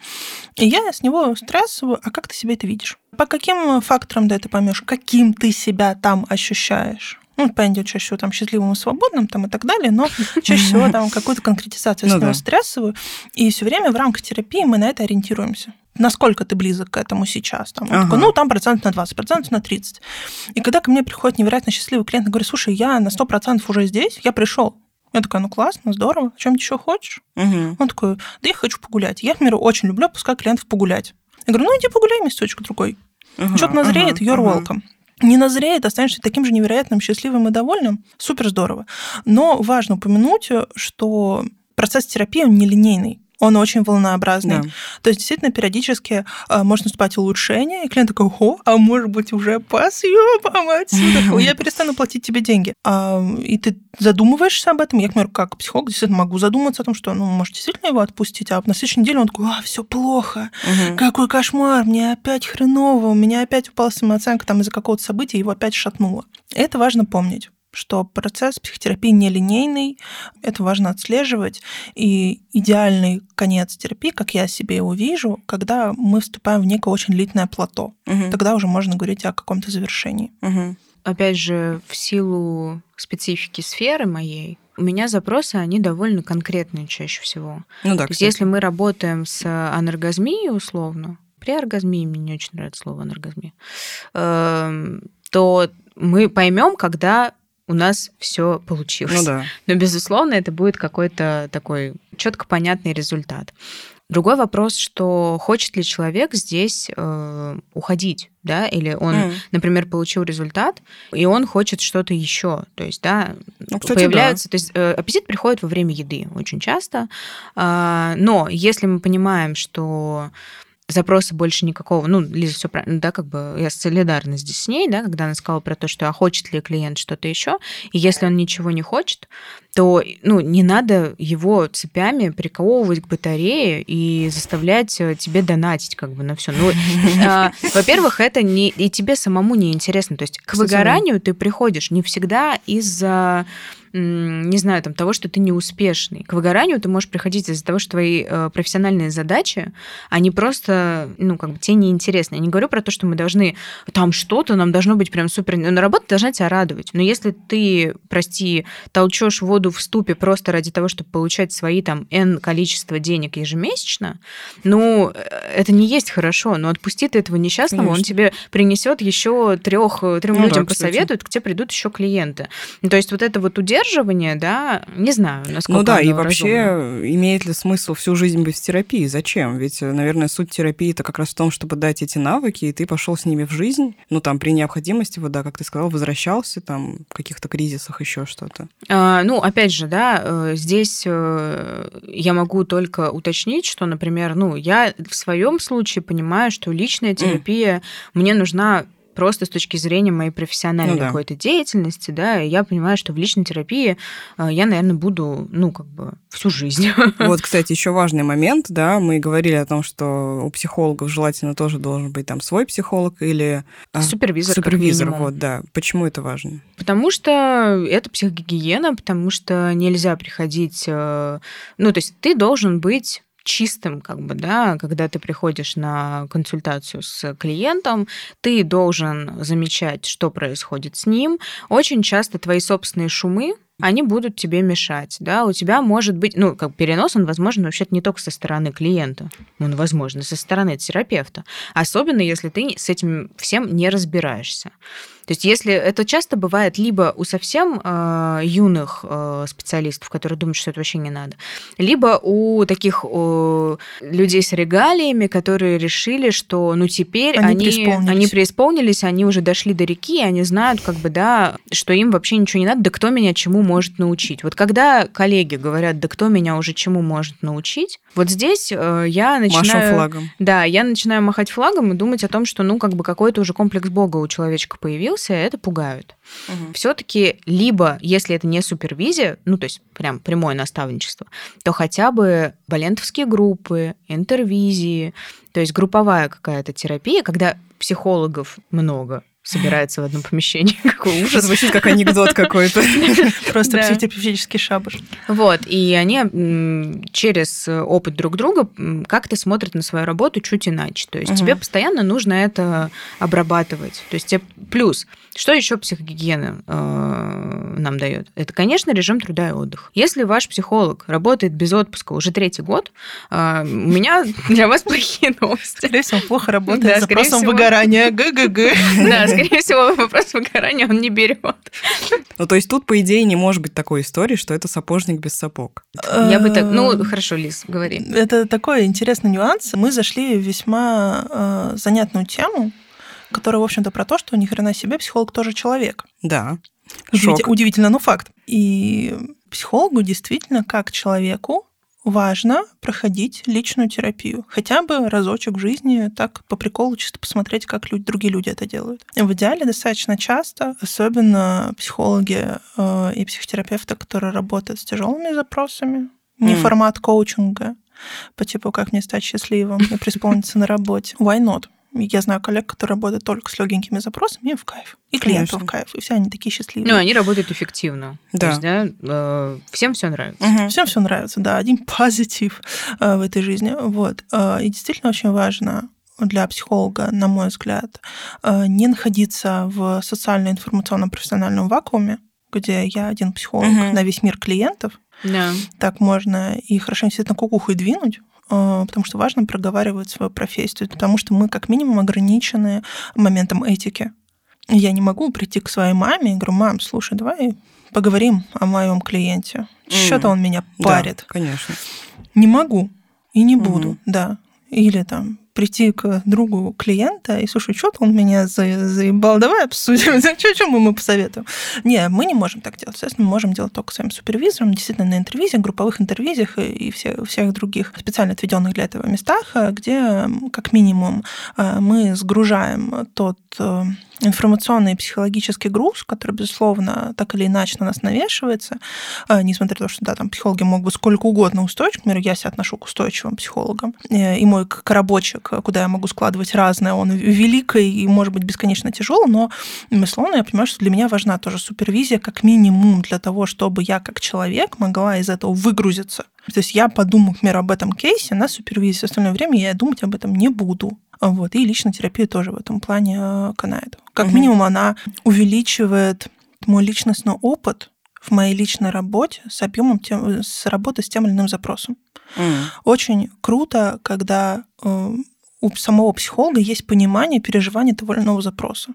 B: И я с него стрессовую, а как ты себе это видишь? По каким факторам ты это поймешь? Каким ты себя там ощущаешь? Ну, понятно, чаще всего там счастливым и свободным там, и так далее, но чаще всего там какую-то конкретизацию ну, с него да. стрессовую. И все время в рамках терапии мы на это ориентируемся насколько ты близок к этому сейчас. Там, ага. такой, ну, там процент на 20, процент на 30. И когда ко мне приходит невероятно счастливый клиент и говорит, слушай, я на 100% уже здесь, я пришел. Я такая, ну классно, здорово, чем ты еще хочешь? Угу. Он такой, да я хочу погулять. Я, например, очень люблю пускать клиентов погулять. Я говорю, ну иди погуляй месяцочку другой. Ага, Что-то назреет, ага, you're welcome не назреет, останешься таким же невероятным, счастливым и довольным, супер здорово. Но важно упомянуть, что процесс терапии, он нелинейный он очень волнообразный. Да. То есть, действительно, периодически э, может наступать улучшение, и клиент такой, о, а может быть, уже по съебам отсюда, [laughs] я перестану платить тебе деньги. А, и ты задумываешься об этом. Я, например, как психолог действительно могу задуматься о том, что, ну, может, действительно его отпустить, а на следующей неделе он такой, а, все плохо, угу. какой кошмар, мне опять хреново, у меня опять упала самооценка там из-за какого-то события, его опять шатнуло. Это важно помнить что процесс психотерапии нелинейный, это важно отслеживать, и идеальный конец терапии, как я себе его вижу, когда мы вступаем в некое очень длительное плато. Угу. Тогда уже можно говорить о каком-то завершении.
C: Угу. Опять же, в силу специфики сферы моей, у меня запросы, они довольно конкретные чаще всего. Ну да, То есть, если мы работаем с анаргазмией условно, при оргазмии мне не очень нравится слово анаргазмия, эм, то мы поймем, когда у нас все получилось. Ну да. Но, безусловно, это будет какой-то такой четко понятный результат. Другой вопрос, что хочет ли человек здесь э, уходить, да, или он, mm. например, получил результат, и он хочет что-то еще, то есть, да, ну, кстати, появляется, да. то есть э, аппетит приходит во время еды очень часто, э, но если мы понимаем, что запроса больше никакого, ну, Лиза все правильно, да, как бы я солидарна здесь с ней, да, когда она сказала про то, что а хочет ли клиент что-то еще, и если он ничего не хочет, то, ну, не надо его цепями приковывать к батарее и заставлять э, тебе донатить как бы на все. Ну, а, [laughs] во-первых, это не и тебе самому не интересно, то есть к выгоранию ты приходишь не всегда из-за не знаю, там, того, что ты неуспешный. К выгоранию ты можешь приходить из-за того, что твои э, профессиональные задачи, они просто, ну, как бы тебе неинтересны. Я не говорю про то, что мы должны, там что-то нам должно быть прям супер... Но работа должна тебя радовать. Но если ты, прости, толчешь воду в ступе просто ради того, чтобы получать свои там N количество денег ежемесячно, ну, э, это не есть хорошо. Но отпусти ты этого несчастного, Конечно. он тебе принесет еще трех, трем ну, людям да, посоветует, к тебе придут еще клиенты. То есть вот это вот удерживание удерживание, да, не знаю, насколько
A: Ну да,
C: и
A: вообще
C: разумно.
A: имеет ли смысл всю жизнь быть в терапии? Зачем? Ведь, наверное, суть терапии это как раз в том, чтобы дать эти навыки, и ты пошел с ними в жизнь. Ну там при необходимости, вот да, как ты сказал, возвращался там в каких-то кризисах еще что-то.
C: А, ну опять же, да, э, здесь э, я могу только уточнить, что, например, ну я в своем случае понимаю, что личная терапия mm. мне нужна просто с точки зрения моей профессиональной ну, да. какой-то деятельности, да, и я понимаю, что в личной терапии э, я, наверное, буду, ну, как бы всю жизнь. [laughs]
A: Вот, кстати, еще важный момент, да, мы говорили о том, что у психологов желательно тоже должен быть там свой психолог или
C: а, супервизор.
A: Супервизор, вот, да. Почему это важно?
C: Потому что это психогигиена, потому что нельзя приходить, э, ну, то есть ты должен быть чистым, как бы, да, когда ты приходишь на консультацию с клиентом, ты должен замечать, что происходит с ним. Очень часто твои собственные шумы, они будут тебе мешать, да, у тебя может быть, ну, как перенос, он возможен вообще не только со стороны клиента, он возможен со стороны терапевта, особенно если ты с этим всем не разбираешься. То есть если это часто бывает либо у совсем э, юных э, специалистов, которые думают, что это вообще не надо, либо у таких э, людей с регалиями, которые решили, что ну теперь они, они, преисполнились. они преисполнились, они уже дошли до реки, они знают как бы, да, что им вообще ничего не надо, да кто меня чему может научить. Вот когда коллеги говорят, да кто меня уже чему может научить, вот здесь э, я начинаю...
A: Машу флагом.
C: Да, я начинаю махать флагом и думать о том, что ну как бы какой-то уже комплекс Бога у человечка появился, появился, это пугают. Угу. Все-таки либо, если это не супервизия, ну то есть прям прямое наставничество, то хотя бы балентовские группы, интервизии, то есть групповая какая-то терапия, когда психологов много, собирается в одном помещении. [laughs]
A: Какой ужас. Звучит как анекдот какой-то. [laughs]
B: Просто психотерапевтический шабаш.
C: Вот. И они через опыт друг друга как-то смотрят на свою работу чуть иначе. То есть тебе постоянно нужно это обрабатывать. То есть тебе плюс. Что еще психогигиена э, нам дает? Это, конечно, режим труда и отдыха. Если ваш психолог работает без отпуска уже третий год, э, у меня для вас плохие новости.
B: Скорее всего, плохо работает с запросом выгорания. ГГГ.
C: Да, скорее всего, вопрос выгорания он не берет.
A: Ну, то есть тут, по идее, не может быть такой истории, что это сапожник без сапог.
C: Я бы так... Ну, хорошо, Лиз, говори.
B: Это такой интересный нюанс. Мы зашли в весьма э, занятную тему, которая, в общем-то, про то, что ни хрена себе психолог тоже человек.
A: Да.
B: Удивительно, удивительно, но факт. И психологу действительно, как человеку, важно проходить личную терапию. Хотя бы разочек в жизни, так по приколу чисто посмотреть, как люди, другие люди это делают. В идеале достаточно часто, особенно психологи э, и психотерапевты, которые работают с тяжелыми запросами, не mm. формат коучинга, по типу «как мне стать счастливым и преисполниться на работе». Why not? Я знаю коллег, которые работают только с легенькими запросами, им в кайф. И клиентам в кайф. И все они такие счастливые.
C: Ну, они работают эффективно. Да. То есть, да, э, всем все нравится. Угу.
B: Всем все нравится, да. Один [laughs] позитив э, в этой жизни. Вот. Э, и действительно очень важно для психолога, на мой взгляд, не находиться в социально-информационном профессиональном вакууме, где я один психолог угу. на весь мир клиентов.
C: Да.
B: Так можно и хорошо действительно кукуху и двинуть, потому что важно проговаривать свою профессию, потому что мы как минимум ограничены моментом этики. Я не могу прийти к своей маме и говорю, мам, слушай, давай поговорим о моем клиенте. Что-то он меня парит.
A: Да, конечно.
B: Не могу и не буду, да. Или там прийти к другу клиента и, слушай, что-то он меня за, заебал, давай обсудим, [laughs] что, что мы ему посоветуем. Не, мы не можем так делать. Естественно, мы можем делать только своим супервизором, действительно, на интервизиях, групповых интервизиях и все, всех других специально отведенных для этого местах, где, как минимум, мы сгружаем тот э, информационный и психологический груз, который, безусловно, так или иначе на нас навешивается, а, несмотря на то, что да, там психологи могут сколько угодно устойчивы, например, я себя отношу к устойчивым психологам, э, и мой коробочек, куда я могу складывать разное, он великий и, может быть, бесконечно тяжелый, но, безусловно, я понимаю, что для меня важна тоже супервизия как минимум для того, чтобы я как человек могла из этого выгрузиться. То есть я подумаю, например, об этом кейсе на супервизии, в остальное время я думать об этом не буду. Вот. И личная терапия тоже в этом плане э, канает. Как угу. минимум, она увеличивает мой личностный опыт в моей личной работе с объемом тем, с работы с тем или иным запросом. Mm. Очень круто, когда э, у самого психолога есть понимание переживания того или иного запроса.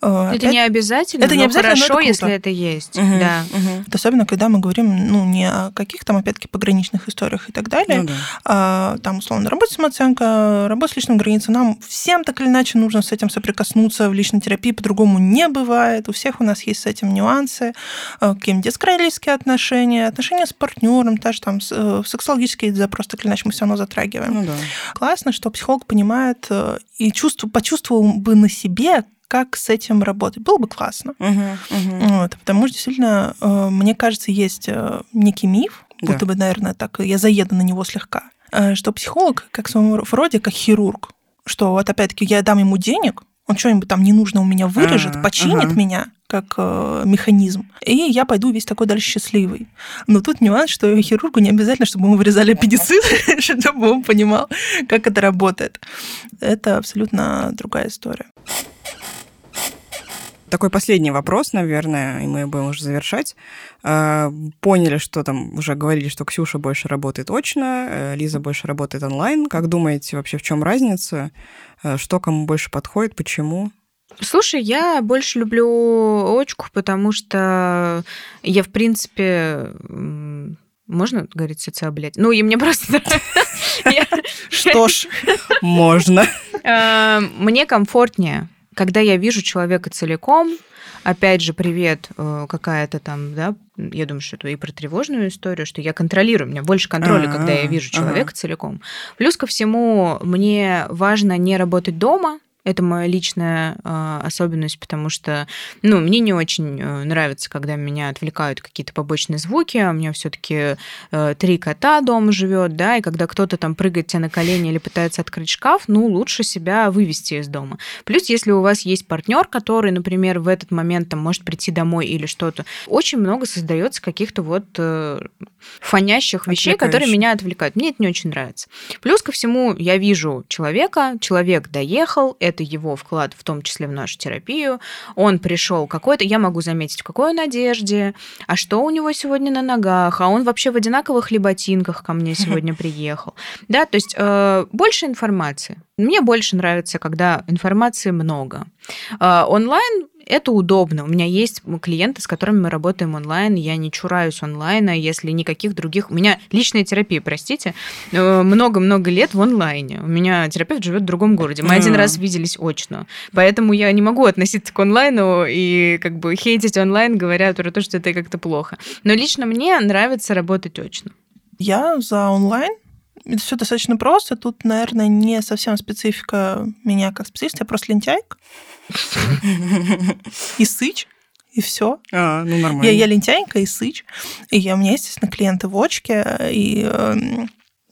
C: Э, это Опять... не обязательно, это не обязательно, хорошо, но это если это есть. Угу, да.
B: угу. Особенно, когда мы говорим ну, не о каких там, опять-таки, пограничных историях и так далее, ну, да. а там, условно, работа самооценка, работа с личной границей. Нам всем так или иначе нужно с этим соприкоснуться в личной терапии, по-другому не бывает. У всех у нас есть с этим нюансы. Э, какие-нибудь детско отношения, отношения с партнером, даже там э, сексологические запросы, так или иначе, мы все равно затрагиваем. Ну, да. Классно, что психолог понимает э, и чувству, почувствовал бы на себе, как с этим работать. Было бы классно. Uh-huh, uh-huh. Вот, потому что действительно, э, мне кажется, есть э, некий миф, да. будто бы, наверное, так я заеду на него слегка, что психолог, как в своем роде, как хирург, что вот опять-таки я дам ему денег, он что-нибудь там не нужно у меня вырежет, а, починит ага. меня как э, механизм, и я пойду весь такой дальше счастливый. Но тут нюанс, что хирургу не обязательно, чтобы ему вырезали аппендицит, [laughs] чтобы он понимал, как это работает. Это абсолютно другая история.
A: Такой последний вопрос, наверное, и мы будем уже завершать. А, поняли, что там уже говорили, что Ксюша больше работает очно, э, Лиза больше работает онлайн. Как думаете, вообще в чем разница? Э, что кому больше подходит, почему?
C: Слушай, я больше люблю очку, потому что я, в принципе, можно говорить социоблять? Ну, и мне просто...
A: Что ж, можно.
C: Э, мне комфортнее когда я вижу человека целиком, опять же, привет, э, какая-то там, да, я думаю, что это и про тревожную историю, что я контролирую, у меня больше контроля, когда я вижу человека целиком. Плюс ко всему, мне важно не работать дома, это моя личная э, особенность, потому что, ну, мне не очень э, нравится, когда меня отвлекают какие-то побочные звуки. У меня все-таки э, три кота дома живет, да, и когда кто-то там прыгает тебе на колени или пытается открыть шкаф, ну, лучше себя вывести из дома. Плюс, если у вас есть партнер, который, например, в этот момент там может прийти домой или что-то, очень много создается каких-то вот э, фонящих вещей, которые меня отвлекают. Мне это не очень нравится. Плюс ко всему, я вижу человека, человек доехал, это это его вклад, в том числе в нашу терапию. Он пришел какой-то, я могу заметить, в какой он одежде, а что у него сегодня на ногах, а он вообще в одинаковых ли ботинках ко мне сегодня [laughs] приехал. Да, то есть э, больше информации. Мне больше нравится, когда информации много. Э, онлайн это удобно. У меня есть клиенты, с которыми мы работаем онлайн. Я не чураюсь онлайна, если никаких других... У меня личная терапия, простите, э, много-много лет в онлайне. У меня терапевт живет в другом городе. Мы один раз виделись очно. Поэтому я не могу относиться к онлайну и как бы хейтить онлайн, говоря про то, что это как-то плохо. Но лично мне нравится работать очно.
B: Я за онлайн, это все достаточно просто. Тут, наверное, не совсем специфика меня как специалиста, я просто лентяйка. И сыч, и все.
A: А, ну нормально.
B: Я, я лентяйка и сыч. И я, у меня, естественно, клиенты в очке, и э,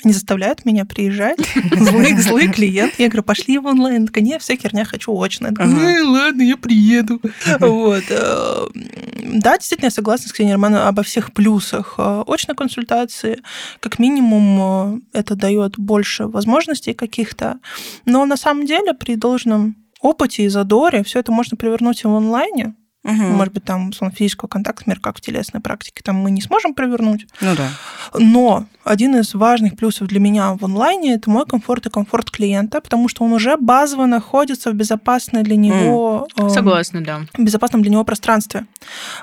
B: не заставляют меня приезжать. [laughs] Злые, злые клиенты. Я говорю, пошли в онлайн. Такая, нет, вся херня, хочу очно. Я ага. «Э, ладно, я приеду. [laughs] Вот. Э, да, действительно, я согласна с Ксенией Романовной обо всех плюсах э, очной консультации. Как минимум, это дает больше возможностей каких-то. Но на самом деле при должном опыте и задоре все это можно привернуть и в онлайне. Угу. Может быть, там, условно, физического контакта, например, как в телесной практике, там мы не сможем провернуть.
A: Ну да.
B: Но один из важных плюсов для меня в онлайне – это мой комфорт и комфорт клиента, потому что он уже базово находится в безопасной для него...
C: Mm. Согласна, да.
B: безопасном для него пространстве.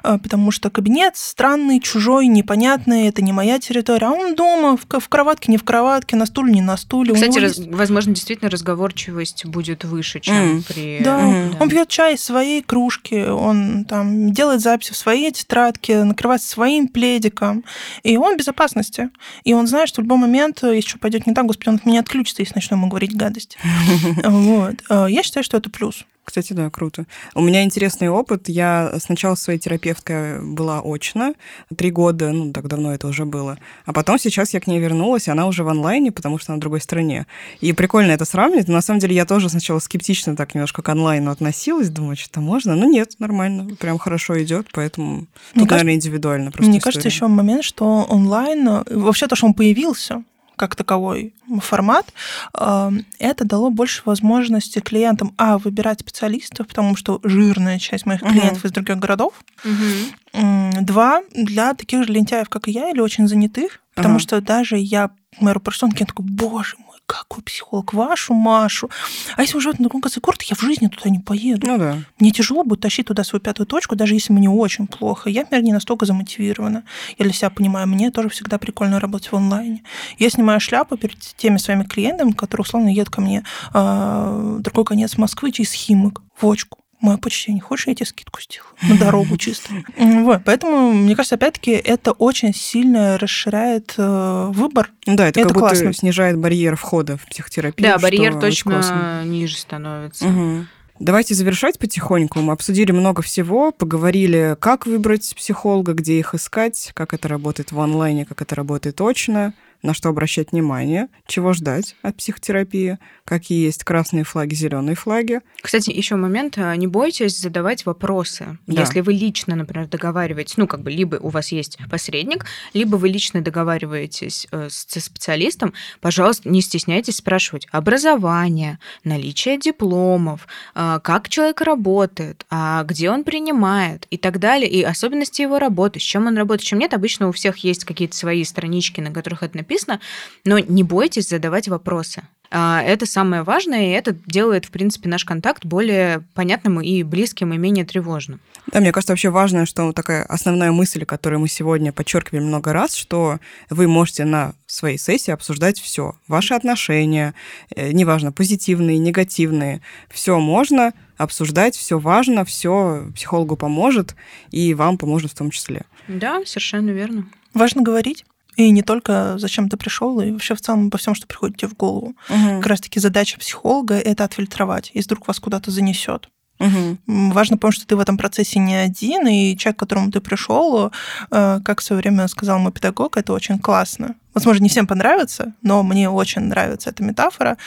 B: Э, потому что кабинет странный, чужой, непонятный, это не моя территория, а он дома, в, в кроватке, не в кроватке, на стуле, не на стуле.
C: Кстати, раз, есть... возможно, действительно разговорчивость будет выше, чем mm. при...
B: Да. Mm. Он пьет чай из своей кружки, он там делает записи в своей тетрадке, накрывается своим пледиком, и он в безопасности. И он знает, что в любой момент, если что пойдет не так, господи, он от меня отключится, если начну ему говорить гадость. [laughs] Вот. Э, я считаю, что это плюс.
A: Кстати, да, круто. У меня интересный опыт. Я сначала своей терапевткой была очно, три года, ну, так давно это уже было. А потом сейчас я к ней вернулась, и она уже в онлайне, потому что она в другой стране. И прикольно это сравнивать. На самом деле я тоже сначала скептично так немножко к онлайну относилась, думаю, что-то можно. Но нет, нормально, прям хорошо идет, поэтому мне тут, кажется, наверное, индивидуально.
B: Просто мне история. кажется, еще момент, что онлайн, вообще то, что он появился, как таковой формат, эм, это дало больше возможности клиентам, а, выбирать специалистов, потому что жирная часть моих клиентов uh-huh. из других городов. Uh-huh. Два, для таких же лентяев, как и я, или очень занятых, потому uh-huh. что даже я, мэру персонки, я такой, боже мой, какой психолог, вашу Машу. А если он живет на другом конце города, я в жизни туда не поеду.
A: Ну да.
B: Мне тяжело будет тащить туда свою пятую точку, даже если мне очень плохо. Я, например, не настолько замотивирована. Я для себя понимаю, мне тоже всегда прикольно работать в онлайне. Я снимаю шляпу перед теми своими клиентами, которые условно едут ко мне э, другой конец Москвы через Химок, в очку мое почтение, хочешь, я тебе скидку сделаю на дорогу чисто. [laughs] Вот, поэтому, мне кажется, опять-таки, это очень сильно расширяет э, выбор.
A: Да, это, это как классно. будто снижает барьер входа в психотерапию.
C: Да, барьер точно ниже становится.
A: Угу. Давайте завершать потихоньку. Мы обсудили много всего, поговорили, как выбрать психолога, где их искать, как это работает в онлайне, как это работает очно на что обращать внимание, чего ждать от психотерапии, какие есть красные флаги, зеленые флаги.
C: Кстати, еще момент, а, не бойтесь задавать вопросы. Да. Если вы лично, например, договариваетесь, ну, как бы, либо у вас есть посредник, либо вы лично договариваетесь э, со специалистом, пожалуйста, не стесняйтесь спрашивать образование, наличие дипломов, а, как человек работает, а где он принимает и так далее, и особенности его работы, с чем он работает, с чем нет. Обычно у всех есть какие-то свои странички, на которых это написано, написано, но не бойтесь задавать вопросы. А, это самое важное, и это делает, в принципе, наш контакт более понятным и близким, и менее тревожным.
A: Да, мне кажется, вообще важно, что такая основная мысль, которую мы сегодня подчеркивали много раз, что вы можете на своей сессии обсуждать все. Ваши отношения, э, неважно, позитивные, негативные, все можно обсуждать, все важно, все психологу поможет, и вам поможет в том числе.
C: Да, совершенно верно.
B: Важно говорить. И не только зачем ты пришел, и вообще в целом обо всем, что приходит тебе в голову. Угу. Как раз-таки задача психолога это отфильтровать, если вдруг вас куда-то занесет. Угу. Важно помнить, что ты в этом процессе не один, и человек, к которому ты пришел, э, как в свое время сказал мой педагог, это очень классно. Возможно, не всем понравится, но мне очень нравится эта метафора,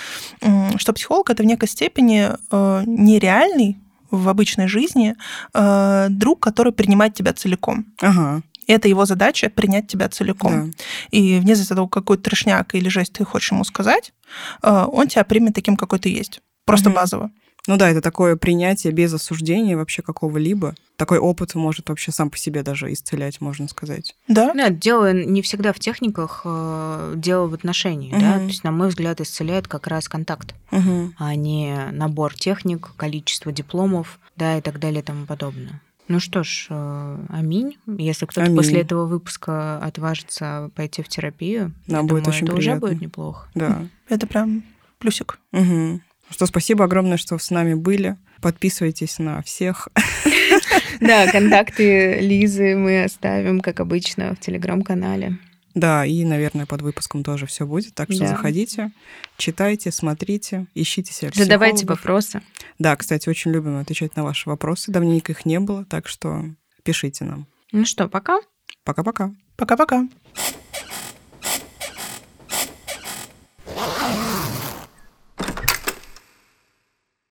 B: что психолог это в некой степени э, нереальный в обычной жизни э, друг, который принимает тебя целиком.
A: Ага.
B: Это его задача принять тебя целиком. Да. И вне зависимости от того, какой трешняк или жесть ты хочешь ему сказать, э, он тебя примет таким, какой ты есть. Просто угу. базово.
A: Ну да, это такое принятие без осуждения вообще какого-либо. Такой опыт может вообще сам по себе даже исцелять, можно сказать.
B: Да?
C: Да, дело не всегда в техниках, э, дело в отношении, угу. да. То есть, на мой взгляд, исцеляет как раз контакт, угу. а не набор техник, количество дипломов, да, и так далее и тому подобное. Ну что ж, э, аминь. Если кто-то аминь. после этого выпуска отважится пойти в терапию,
A: Нам я будет думаю, очень
C: это
A: приятно.
C: уже будет неплохо.
A: Да.
B: Это прям плюсик.
A: Угу. Что спасибо огромное, что с нами были. Подписывайтесь на всех. [laughs]
C: Да, контакты Лизы мы оставим, как обычно, в телеграм-канале.
A: Да, и, наверное, под выпуском тоже все будет. Так что да. заходите, читайте, смотрите, ищите себе
C: Задавайте вопросы.
A: Да, кстати, очень любим отвечать на ваши вопросы. Давненько их не было, так что пишите нам.
C: Ну что, пока.
A: Пока-пока.
B: Пока-пока.